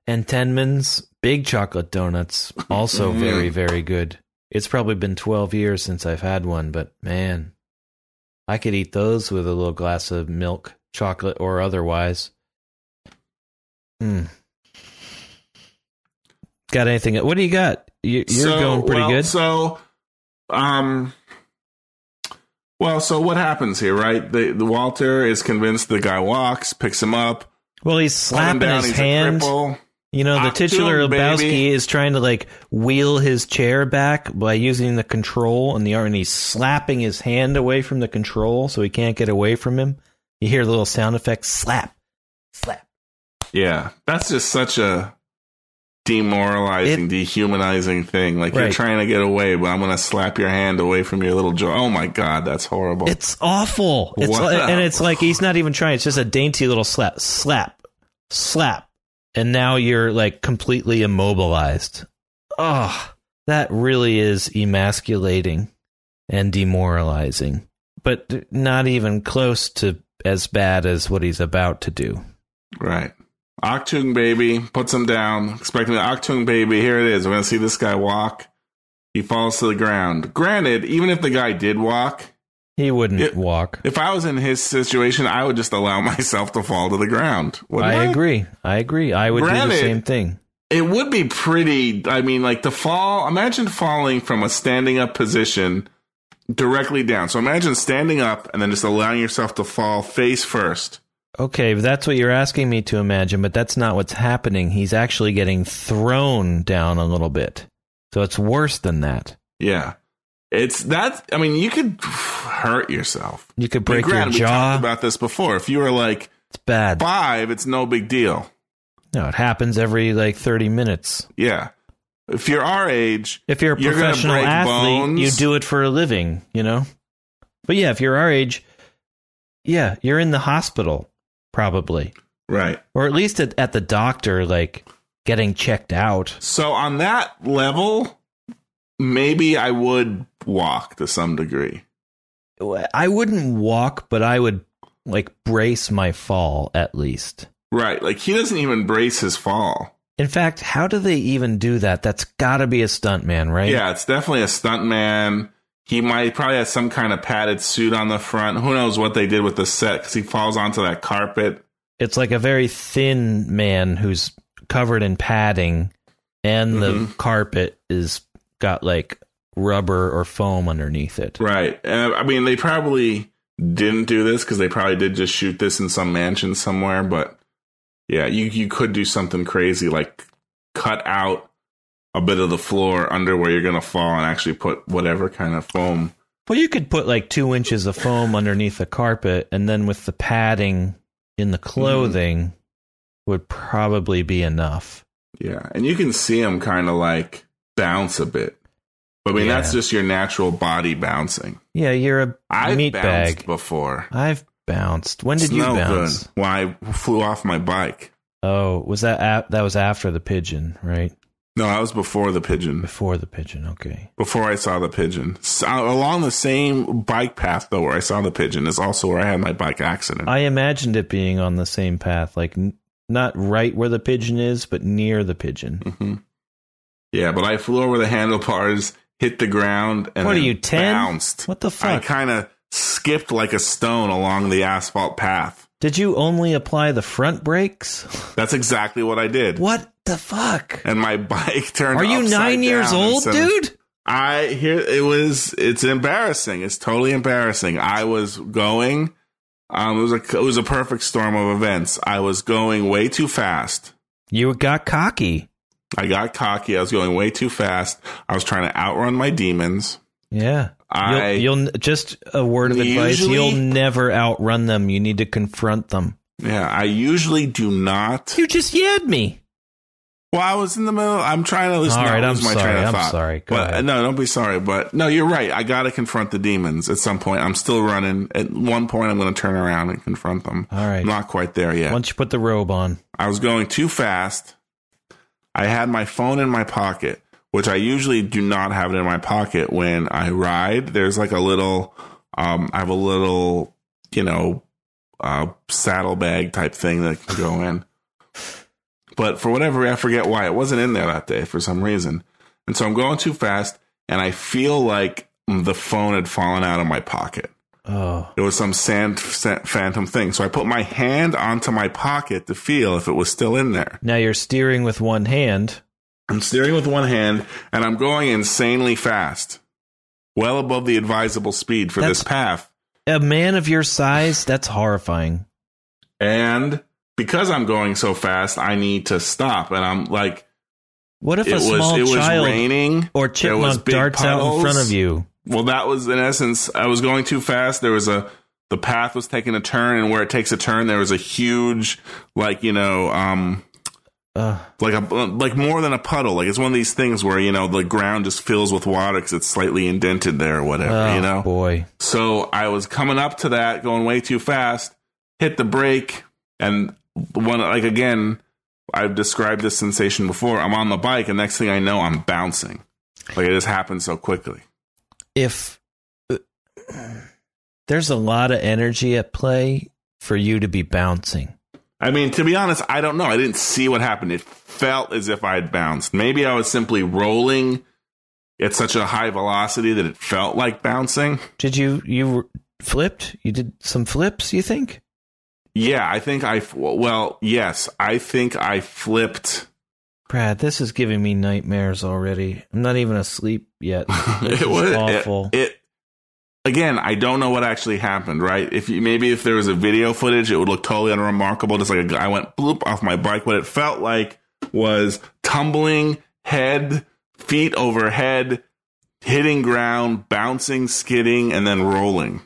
And Entenmann's big chocolate donuts also Mhm. very very good. It's probably been 12 years since I've had one, but man, I could eat those with a little glass of milk, chocolate or otherwise. Mm. Got anything? What do you got? You, you're So, going pretty well, good. So, um, well, so what happens here, right? The, the Walter is convinced the guy walks, picks him up, well, he's slapping down. his He's hand. You know, the Achtung, titular baby. Lebowski is trying to like wheel his chair back by using the control and the and he's slapping his hand away from the control so he can't get away from him. You hear the little sound effect slap, slap. Yeah, that's just such a demoralizing, dehumanizing thing. Like you're trying to get away, but I'm going to slap your hand away from your little jaw. Oh my god, that's horrible. It's awful. It's like, and it's like he's not even trying. It's just a dainty little slap, slap, slap, and now you're like completely immobilized. Oh, that really is emasculating and demoralizing, but not even close to as bad as what he's about to do. right. Achtung baby puts him down, expecting the Achtung baby. Here it is. We're going to see this guy walk. He falls to the ground. Granted, even if the guy did walk, He wouldn't It- walk. if I was in his situation, I would just allow myself to fall to the ground. wouldn't I agree. I agree. I would do the same thing. It would be pretty. I mean, like to fall. Imagine falling from a standing up position directly down. So imagine standing up and then just allowing yourself to fall face first. Okay, that's what you're asking me to imagine, but that's not what's happening. He's actually getting thrown down a little bit. So it's worse than that. Yeah, it's that. I mean, you could hurt yourself. You could break your granted, we jaw. talked about this before. If you were like it's bad. five, it's no big deal. No, it happens every like 30 minutes. Yeah. If you're our age, If you're a You're professional athlete, bones. you do it for a living, you know? But yeah, if you're our age, yeah, you're in the hospital probably. right. Or at least at, at the doctor like getting checked out. So on that level, maybe I would walk to some degree. I wouldn't walk, but I would like brace my fall at least. Right. Like he doesn't even brace his fall. In fact, how do they even do that? That's got to be a stuntman, right? Yeah, it's definitely a stuntman. He might probably have some kind of padded suit on the front. Who knows what they did with the set because he falls onto that carpet. It's like a very thin man who's covered in padding, and the Mhm. carpet is got like rubber or foam underneath it. Right. Uh, I mean, they probably didn't do this because they probably did just shoot this in some mansion somewhere. But yeah, you you could do something crazy like cut out a bit of the floor under where you're gonna fall and actually put whatever kind of foam. Well, you could put like two inches of foam underneath the carpet, and then with the padding in the clothing would probably be enough. Yeah, and you can see them kind of like bounce a bit. But I mean, Yeah. that's just your natural body bouncing. Yeah, you're a I've meat bounced bag. before. I've bounced. When did It's you no bounce? Good. Well, I flew off my bike. Oh, was that a- that was after the pigeon, right? No, I was before the pigeon. Before the pigeon. Okay. Before I saw the pigeon, so, along the same bike path though, where I saw the pigeon is also where I had my bike accident. I imagined it being on the same path, like n- not right where the pigeon is, but near the pigeon. hmm Yeah, but I flew over the handlebars, hit the ground, and What are you, 10? Bounced. What the fuck? I kind of skipped like a stone along the asphalt path. Did you only apply the front brakes? That's exactly what I did. What the fuck? And my bike turned. Are you nine years old, dude? I here it was. It's embarrassing. It's totally embarrassing. I was going. Um, it was a it was a perfect storm of events. I was going way too fast. You got cocky. I got cocky. I was going way too fast. I was trying to outrun my demons. Yeah. I you'll, you'll just a word of advice. You'll never outrun them. You need to confront them. yeah. I usually do not. You just yelled me. Well, I was in the middle. I'm trying to listen. All right, I'm my sorry, train of I'm thought. sorry. Go but ahead. no, don't be sorry. But no, you're right. I got to confront the demons at some point. I'm still running. At one point, I'm going to turn around and confront them. All right. I'm not quite there yet. Once you put the robe on. I was going too fast. I had my phone in my pocket, which I usually do not have it in my pocket when I ride. There's like a little, um, I have a little, you know, uh, saddlebag type thing that can go in. But for whatever, I forget why it wasn't in there that day for some reason. And so I'm going too fast and I feel like the phone had fallen out of my pocket. Oh. It was some sand sa- phantom thing. So I put my hand onto my pocket to feel if it was still in there. Now you're steering with one hand. I'm steering with one hand and I'm going insanely fast, well above the advisable speed for That's- this path. A man of your size, that's horrifying. And because I'm going so fast, I need to stop. And I'm like, What if it a was small it was child raining or chipmunk darts out in front of you? Well, that was in essence. I was going too fast. There was a the path was taking a turn, and where it takes a turn, there was a huge, like you know, um, Uh, like a like more than a puddle. Like it's one of these things where you know the ground just fills with water because it's slightly indented there or whatever. oh, you know. boy. So I was coming up to that, going way too fast, hit the brake, and one like again, I've described this sensation before. I'm on the bike, and next thing I know, I'm bouncing. Like it just happened so quickly. If uh, there's a lot of energy at play for you to be bouncing. I mean, to be honest, I don't know. I didn't see what happened. It felt as if I had bounced. Maybe I was simply rolling at such a high velocity that it felt like bouncing. Did you you flipped? You did some flips, you think? Yeah, I think I, well, yes, I think I flipped. Brad, this is giving me nightmares already. I'm not even asleep yet. It was awful. It, it again. I don't know what actually happened. Right? If you, maybe if there was a video footage, it would look totally unremarkable. Just like a guy went bloop off my bike. What it felt like was tumbling, head, feet overhead, hitting ground, bouncing, skidding, and then rolling.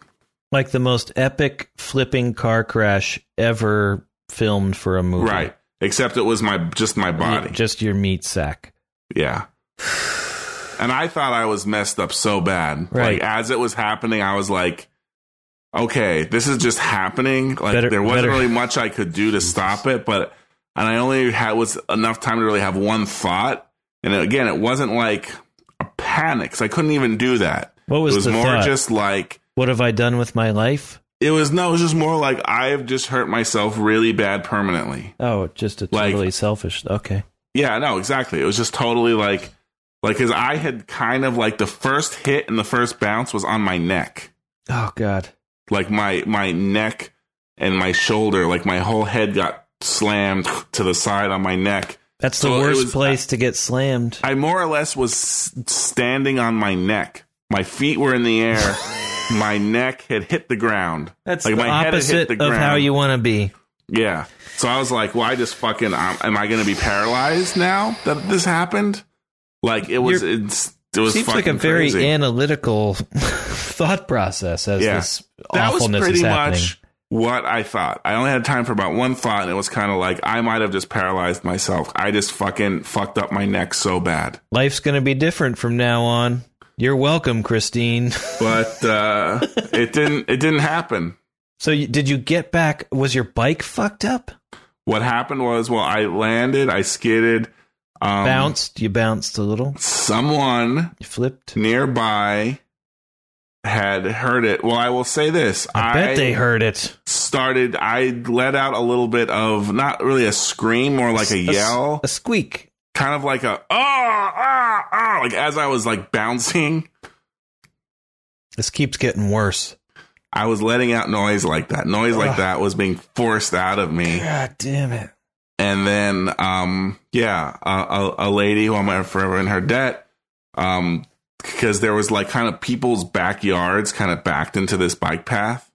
like the most epic flipping car crash ever filmed for a movie. Right. Except it was my just my body. Just your meat sack. Yeah. And I thought I was messed up so bad. Right. Like as it was happening, I was like, okay, this is just happening. Like Better- there wasn't better- really much I could do to stop it, but and I only had was enough time to really have one thought. And again, it wasn't like a panic. 'cause I couldn't even do that. What was it was more thought? just like What have I done with my life? It was no, it was just more like I've just hurt myself really bad permanently. Oh, just a Like- totally selfish. Okay. Yeah, no, exactly. It was just totally like, like, cause I had kind of like the first hit and the first bounce was on my neck. Oh God. Like my, my neck and my shoulder, like my whole head got slammed to the side on my neck. That's the So worst was- place to get slammed. I more or less was standing on my neck. My feet were in the air. my neck had hit the ground. That's like the my head opposite hit the of how you want to be. Yeah. So I was like, well, I just fucking, um, am I going to be paralyzed now that this happened? Like it was, You're- it's, it was Seems like a very crazy. analytical thought process as Yeah. this that was pretty much what I thought. I only had time for about one thought, and it was kind of like I might have just paralyzed myself. I just fucking fucked up my neck so bad. Life's going to be different from now on. You're welcome, Christine. But uh, it didn't. It didn't happen. So, you, did you get back? Was your bike fucked up? What happened was, well, I landed. I skidded. Um, bounced? You bounced a little. Someone You flipped. nearby had heard it. Well, I will say this. I bet they heard it. started. I let out a little bit of not really a scream, more like a yell. A squeak. Kind of like a ah ah ah like as I was like bouncing, This keeps getting worse. I was letting out noise like that. Noise like Ugh. that was being forced out of me. God damn it. And then um yeah, a, a, a lady who I'm forever in her debt um because there was like kind of people's backyards kind of backed into this bike path.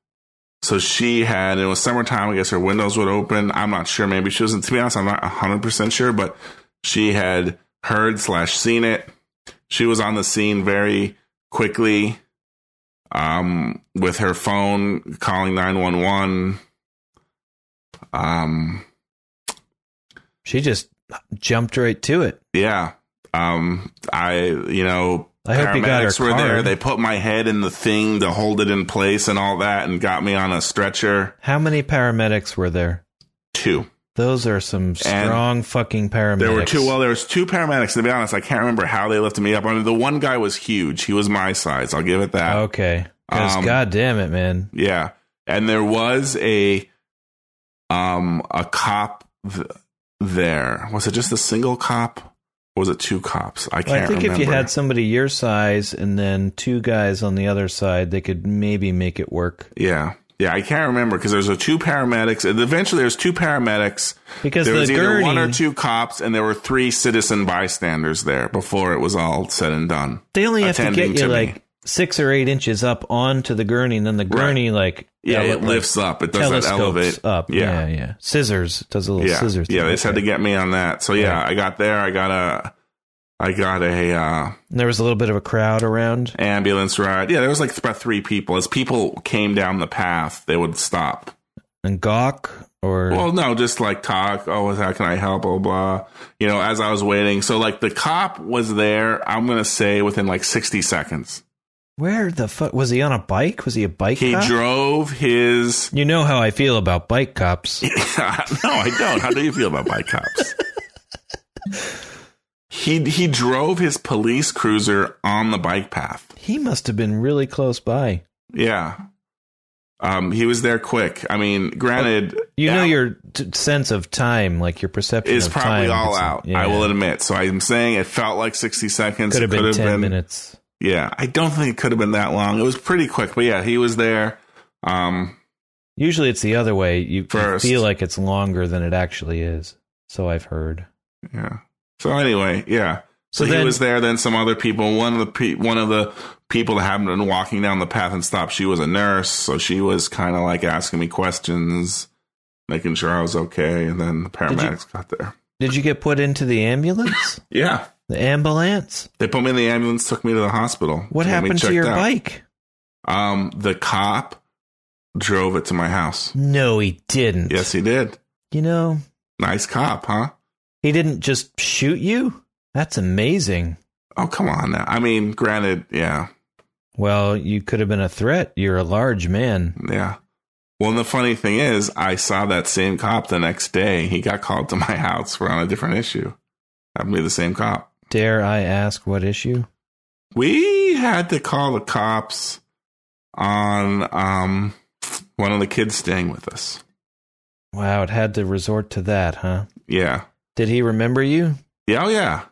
So she had, it was summertime. I guess her windows would open. I'm not sure. Maybe she wasn't, to be honest, I'm not 100% sure, but she had heard slash seen it. She was on the scene very quickly um, with her phone calling 911. Um, She just jumped right to it. yeah. Um, I, you know, I hope you got her paramedics were there. They put my head in the thing to hold it in place and all that and got me on a stretcher. How many paramedics were there? Two. Those are some strong fucking paramedics. There were two. Well, there was two paramedics. To be honest, I can't remember how they lifted me up. I mean, the one guy was huge. He was my size. I'll give it that. Okay. Because Um, god damn it, man. Yeah, and there was a um a cop th- there. Was it just a single cop? Or was it two cops? I can't. Well, I think if you had somebody your size and then two guys on the other side, they could maybe make it work. yeah, yeah, I can't remember because there's a two paramedics. And eventually, there's two paramedics. Because there the was either gurney, one or two cops, and there were three citizen bystanders there before it was all said and done. they only have to get you to like six or eight inches up onto the gurney, and then the gurney like Yeah, ele- it lifts up. It does that elevate up. Yeah. Yeah, yeah. Scissors does a little yeah, scissors. yeah. They just had to get me on that. So yeah, I got there. I got a, I got a uh, There was a little bit of a crowd around. ambulance ride. Yeah, there was like about three people. As people came down the path, they would stop. And gawk or Well, no, just like talk. Oh, how can I help? Blah blah. You know, as I was waiting, so like the cop was there. I'm gonna say within like 60 seconds. where the fuck was he on a bike? Was he a bike He cop? drove his. you know how I feel about bike cops. no, I don't. How do you feel about bike cops? He he drove his police cruiser on the bike path. he must have been really close by. Yeah. Um, he was there quick. I mean, granted, You know your t- sense of time, like your perception is probably time. all out. yeah. I will admit. So I'm saying it felt like 60 seconds. Could have been ten minutes. Yeah, I don't think it could have been that long. It was pretty quick, but yeah, he was there. Um, Usually it's the other way. You, you feel like it's longer than it actually is. So I've heard. yeah. So anyway, yeah. So, So he was there. Then some other people. One of the pe- one of the people that happened been walking down the path and stopped. She was a nurse, so she was kind of like asking me questions, making sure I was okay. And then the you- paramedics got there. Did you get put into the ambulance? Yeah, the ambulance? they put me in the ambulance, took me to the hospital. What to happened to your out. bike? Um, the cop drove it to my house. No, he didn't. Yes, he did. You know, Nice cop, huh? He didn't just shoot you? That's amazing. Oh, come on now. I mean, granted, yeah, Well, you could have been a threat. You're a large man. yeah. Well, and the funny thing is, I saw that same cop the next day. He got called to my house for on a different issue. Happened to be the same cop. Dare I ask what issue? We had to call the cops on um one of the kids staying with us. Wow, it had to resort to that, huh? Yeah. Did he remember you? Yeah, oh yeah.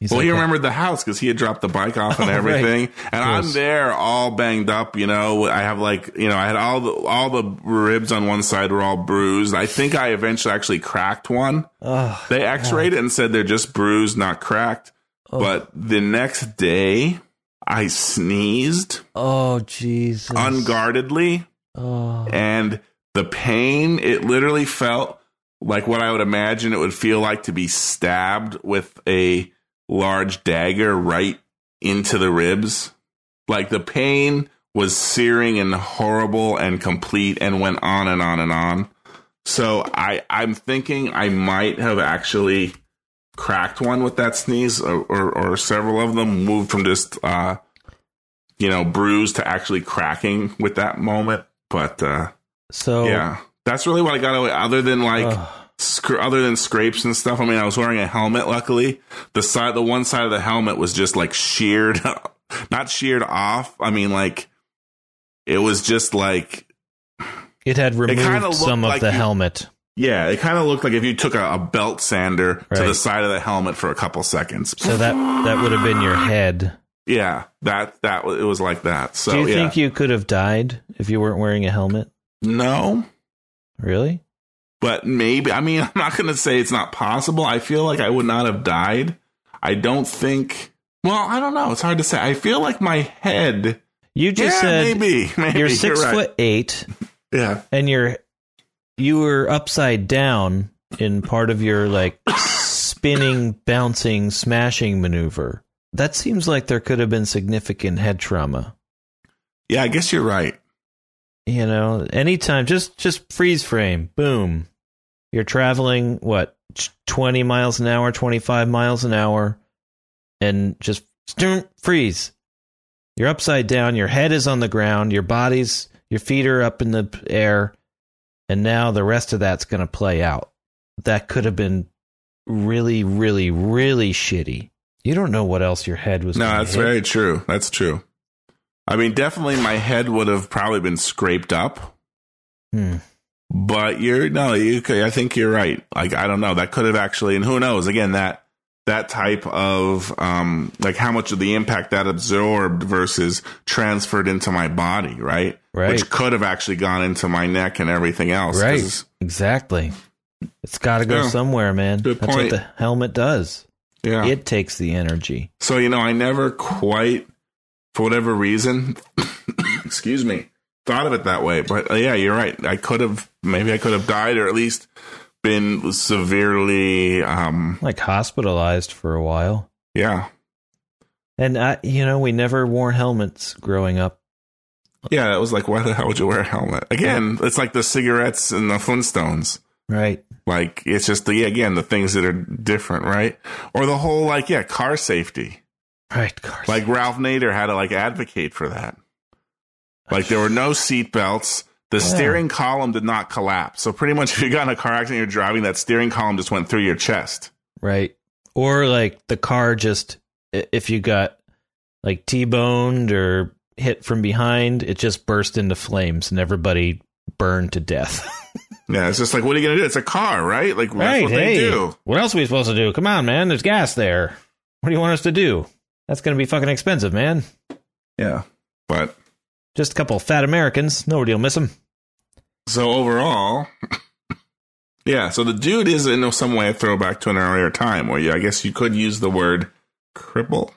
He's well, like, he remembered the house because he had dropped the bike off and Oh, right. everything, and I'm there all banged up. You know, I have like, you know, I had all the all the ribs on one side were all bruised. I think I eventually actually cracked one. Oh, They X-rayed it and said they're just bruised, not cracked. Oh. But the next day, I sneezed oh, Jesus. unguardedly, oh. and the pain it literally felt like what I would imagine it would feel like to be stabbed with a large dagger right into the ribs. Like the pain was searing and horrible and complete and went on and on and on. So I I'm thinking I might have actually cracked one with that sneeze or or, or several of them moved from just uh you know bruised to actually cracking with that moment but uh So, yeah, that's really what I got away. Other than like, Ugh. scr- other than scrapes and stuff. I mean, I was wearing a helmet. Luckily, the side, the one side of the helmet was just like sheared, not sheared off. I mean, like it was just like, it had removed looked some of like the you- helmet. yeah, it kind of looked like if you took a, a belt sander to the side of the helmet for a couple seconds. So that that would have been your head. Yeah, that that it was like that. So Do you yeah, think you could have died if you weren't wearing a helmet? no. Really? but maybe I mean I'm not going to say it's not possible. I feel like I would not have died. I don't think. Well, I don't know. It's hard to say. I feel like my head. You just yeah, said maybe, maybe you're 6 right. foot 8 Yeah, and you're you were upside down in part of your like spinning, bouncing, smashing maneuver. That seems like there could have been significant head trauma. yeah. I guess you're right. You know, anytime just just freeze frame, boom. You're traveling what 20 miles an hour, 25 miles an hour and just freeze. You're upside down, your head is on the ground, your body's your feet are up in the air and now the rest of that's going to play out. That could have been really really really shitty. You don't know what else your head was No, that's hit. very true. That's true. I mean, definitely my head would have probably been scraped up. Hmm. But you're no, you. could- I think you're right. Like I don't know. That could have actually, and who knows? Again, that that type of um, like how much of the impact that absorbed versus transferred into my body, right? Right. Which could have actually gone into my neck and everything else. Right. Exactly. It's got to go Yeah. somewhere, man. Good That's point. what the helmet does. Yeah. It takes the energy. so you know, I never quite for whatever reason, excuse me, thought of it that way. But uh, yeah, you're right. I could have maybe I could have died or at least been severely um like hospitalized for a while. Yeah. And I, you know, we never wore helmets growing up. Yeah, it was like, why the hell would you wear a helmet? Again, it's like the cigarettes and the Flintstones. Right. Like it's just the again the things that are different, right? Or the whole like yeah car safety. Right. Car like Ralph Nader had to like advocate for that. Like there were no seat belts. The yeah. steering column did not collapse. So pretty much if you got in a car accident, you're driving, that steering column just went through your chest. Right. Or like the car just if you got like T-boned or hit from behind, it just burst into flames and everybody burned to death. yeah, it's just like, what are you gonna do? It's a car, right? Like, right, what hey, do. What else are we supposed to do? Come on, man. There's gas there. What do you want us to do? That's gonna be fucking expensive, man. Yeah, but just a couple fat Americans. Nobody will miss them. So overall, yeah. So the dude is in some way a throwback to an earlier time where you, I guess you could use the word cripple.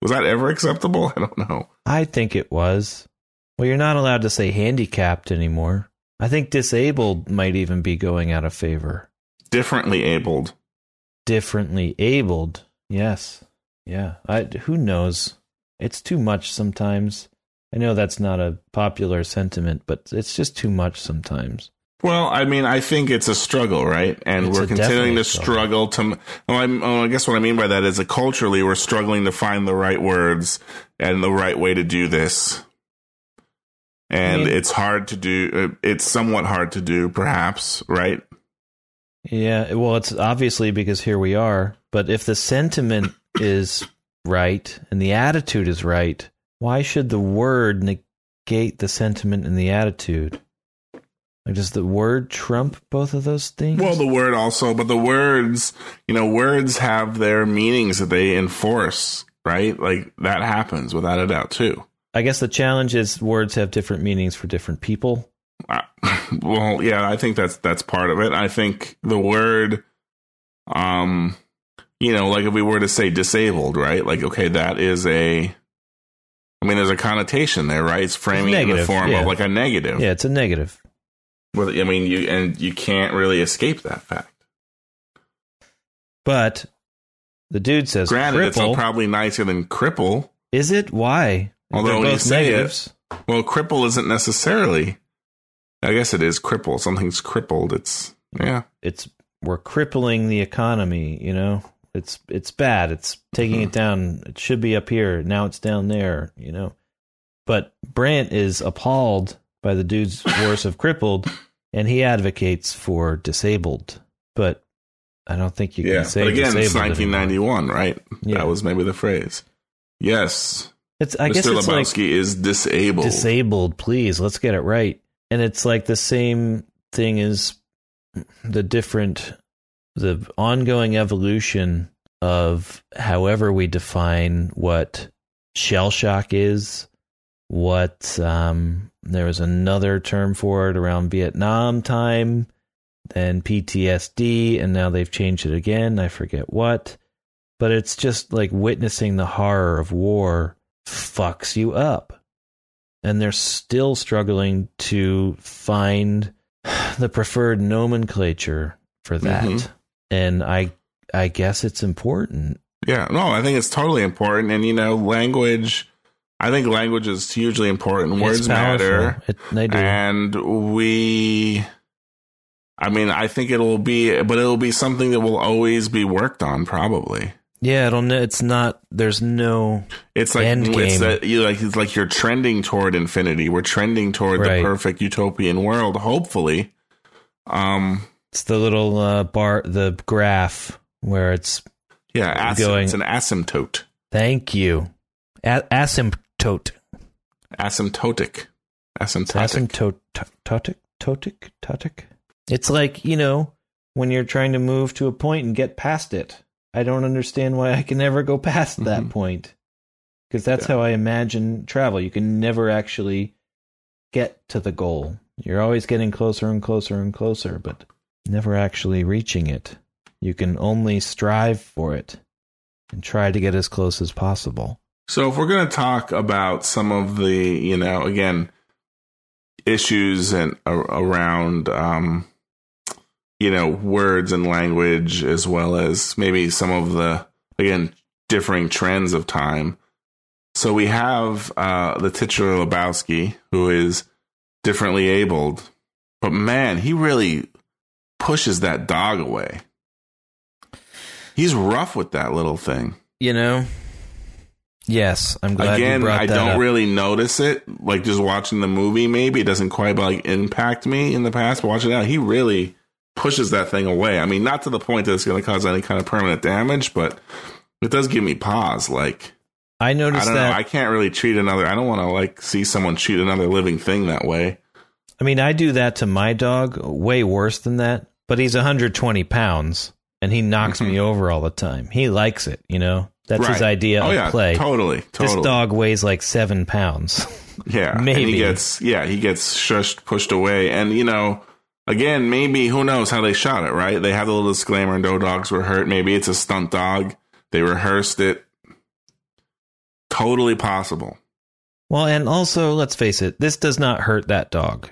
Was that ever acceptable? I don't know. I think it was. Well, you're not allowed to say handicapped anymore. I think disabled might even be going out of favor. Differently abled. Differently abled. Yes. Yeah. I who knows? It's too much sometimes. I know that's not a popular sentiment, but it's just too much sometimes. Well, I mean, I think it's a struggle, right? And it's we're continuing to struggle, struggle to. Well, well, I guess what I mean by that is that culturally, we're struggling to find the right words and the right way to do this. And I mean, it's hard to do. Uh, it's somewhat hard to do, perhaps, right? Yeah. Well, it's obviously because here we are. But if the sentiment is right and the attitude is right, why should the word negate the sentiment and the attitude? Like, does the word trump both of those things? Well, the word also, but the words, you know, words have their meanings that they enforce, right? Like that happens without a doubt too. I guess the challenge is words have different meanings for different people. Uh, well, yeah, I think that's that's part of it. I think the word, um, you know, like if we were to say disabled, right? Like, okay, that is a I mean, there's a connotation there, right? It's framing it's in the form yeah. of like a negative. Yeah, it's a negative. Well, I mean, you and you can't really escape that fact. But the dude says, "Granted, cripple. it's probably nicer than cripple." Is it? Why? Although say negatives. it, well, cripple isn't necessarily. I guess it is cripple. Something's crippled. It's yeah. It's we're crippling the economy. You know, it's it's bad. It's taking mm-hmm. it down. It should be up here. Now it's down there. You know, but Brandt is appalled by the dude's worse of crippled, and he advocates for disabled. But I don't think you yeah, can say. But again, it's 1991, anymore. right? Yeah. That was maybe the phrase. Yes, it's. I Mr. guess it's Lebowski like, is disabled. Disabled, please. Let's get it right. And it's like the same thing as the different, the ongoing evolution of however we define what shell shock is, what um, there was another term for it around Vietnam time, then PTSD, and now they've changed it again. I forget what. But it's just like witnessing the horror of war fucks you up. And they're still struggling to find the preferred nomenclature for that. Mm-hmm. And I I guess it's important. Yeah, no, I think it's totally important. And you know, language. I think language is hugely important. Words matter. It, they do. And we. I mean, I think it'll be, but it'll be something that will always be worked on, probably. Yeah, it'll. It's not. There's no. It's like end it's game. that you like. It's like you're trending toward infinity. We're trending toward Right. the perfect utopian world. Hopefully, um, It's the little uh, bar, the graph where it's yeah, Going- it's an asymptote, thank you, A- asymptote, asymptotic, asymptotic. asymptotic, totic, totic. It's like you know when you're trying to move to a point and get past it. I don't understand why I can never go past that Mhm. point because that's Yeah. how I imagine travel. You can never actually get to the goal. You're always getting closer and closer and closer, but never actually reaching it. You can only strive for it and try to get as close as possible. So if we're going to talk about some of the, you know, again, issues and uh, around, um, you know, words and language, as well as maybe some of the, again, differing trends of time. So we have uh, the titular Lebowski, who is differently abled, but man, he really pushes that dog away. He's rough with that little thing. You know. Yes, I'm glad. you Again, I that don't up. really notice it. Like just watching the movie, maybe it doesn't quite like impact me in the past. But watching it now, he really pushes that thing away. I mean, not to the point that it's going to cause any kind of permanent damage, but it does give me pause. Like I I noticed don't that. know. I can't really treat another. I don't want to like see someone treat another living thing that way. I mean, I do that to my dog way worse than that, but he's 120 pounds and he knocks mm-hmm. me over all the time. He likes it, you know? That's his idea oh, of yeah, play. Totally, totally. This dog weighs like seven pounds. Yeah, and Maybe. he gets yeah he gets shushed, pushed away, and you know. Again, maybe who knows how they shot it, right? They had a little disclaimer no dogs were hurt. Maybe it's a stunt dog. They rehearsed it. Totally possible. well, and also, let's face it, this does not hurt that dog.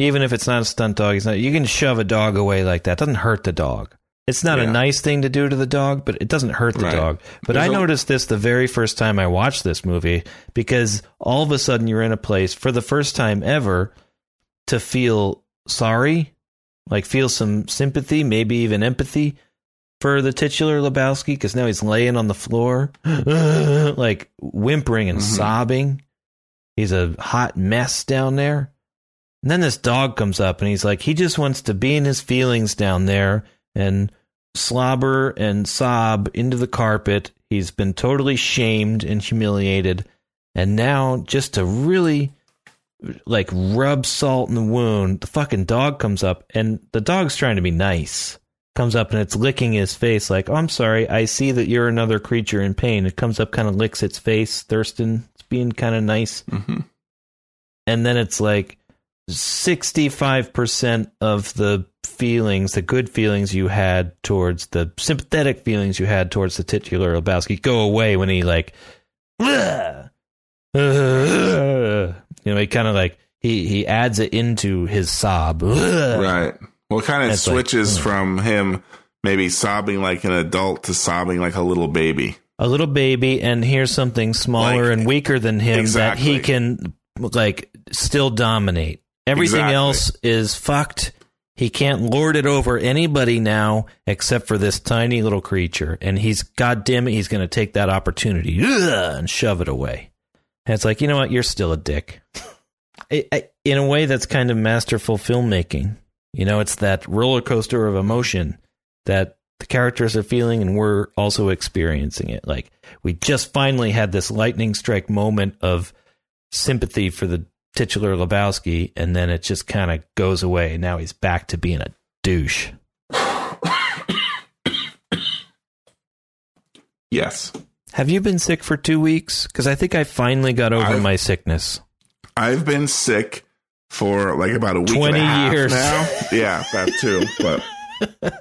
Even if it's not a stunt dog, it's not, you can shove a dog away like that. It doesn't hurt the dog. It's not Yeah. a nice thing to do to the dog, but it doesn't hurt the Right. dog. But There's I a- noticed this the very first time I watched this movie because all of a sudden you're in a place for the first time ever to feel sorry, like feel some sympathy, maybe even empathy for the titular Lebowski because now he's laying on the floor, like whimpering and Mhm. sobbing. He's a hot mess down there. And then this dog comes up and he's like, he just wants to be in his feelings down there and slobber and sob into the carpet. He's been totally shamed and humiliated. And now, just to really like rub salt in the wound, the fucking dog comes up and the dog's trying to be nice. Comes up and it's licking his face, like, oh, I'm sorry, I see that you're another creature in pain. It comes up, kind of licks its face, Thurston. It's being kind of nice hmm and then it's like 65% of the feelings, the good feelings you had towards the sympathetic feelings you had towards the titular Lebowski go away when he like, "Ugh, ugh," you know, he kind of like, he, he adds it into his sob. Ugh. Right. Well, kind of It's like, switches mm. from him maybe sobbing like an adult to sobbing like a little baby. a little baby and here's something smaller Like, and weaker than him that he can like still dominate. Everything Exactly. else is fucked. He can't lord it over anybody now except for this tiny little creature. And he's goddamn it, he's going to take that opportunity Ugh, and shove it away. And it's like, you know what? You're still a dick. I- I- in a way, that's kind of masterful filmmaking. You know, it's that roller coaster of emotion that the characters are feeling and we're also experiencing it. Like we just finally had this lightning strike moment of sympathy for the titular Lebowski, and then it just kind of goes away. Now he's back to being a douche. Yes. Have you been sick for two weeks? Because I think I finally got over I've- my sickness. I've been sick for like about a week 20 and a half years. now. yeah, that too. But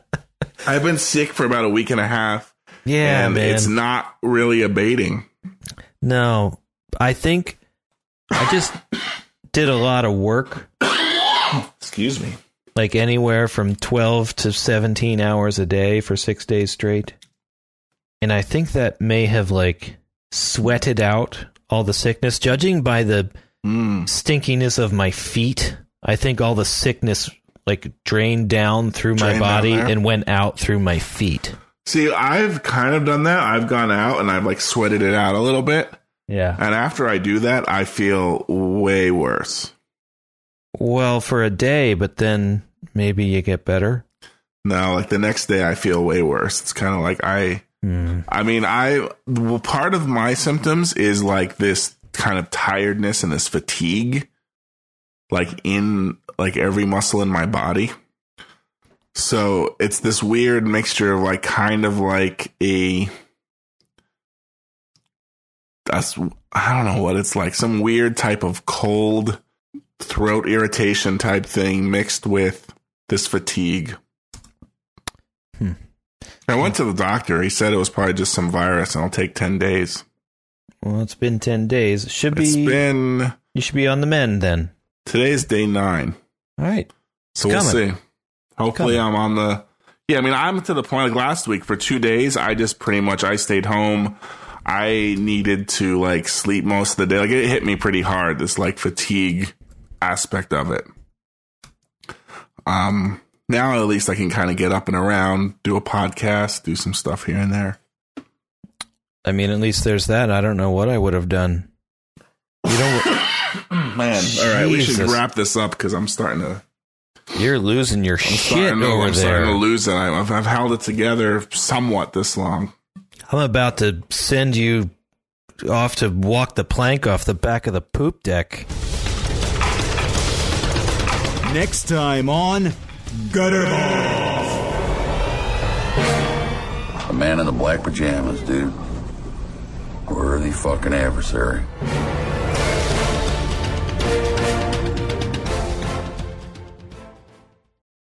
I've been sick for about a week and a half, Yeah, and man. it's not really abating. no, I think I just did a lot of work, Excuse me. like anywhere from 12 to 17 hours a day for six days straight. And I think that may have like sweated out all the sickness, judging by the Mm. stinkiness of my feet. I think all the sickness like drained down through my Drained down body and went out through my feet. See, I've kind of done that. I've gone out and I've like sweated it out a little bit. Yeah. And after I do that, I feel way worse. Well, for a day, but then maybe you get better. No, like the next day, I feel way worse. It's kind of like I, Hmm. I mean, I, well, part of my symptoms is like this kind of tiredness and this fatigue, like in like every muscle in my body. So it's this weird mixture of like kind of like a, that's, I don't know what it's like, some weird type of cold throat irritation type thing mixed with this fatigue. Hmm. I went to the doctor. He said it was probably just some virus and it'll take 10 days. Well, it's been ten days. Should be. It's been you should be on the mend then. today's day nine. All right. So It's we'll see. Hopefully, coming. I'm on the. Yeah, I mean, I'm to the point like last week for two days. I just pretty much I stayed home. I needed to like sleep most of the day. Like it hit me pretty hard. This like fatigue aspect of it. Um. Now at least I can kind of get up and around, do a podcast, do some stuff here and there. I mean, at least there's that. I don't know what I would have done. You know, Man, all right, we should wrap this up because I'm starting to. you're losing your I'm shit starting over I'm starting to lose it. I've, I've held it together somewhat this long. I'm about to send you off to walk the plank off the back of the poop deck. Next time on Gutter Ball. The man in the black pajamas, dude. Worthy fucking adversary.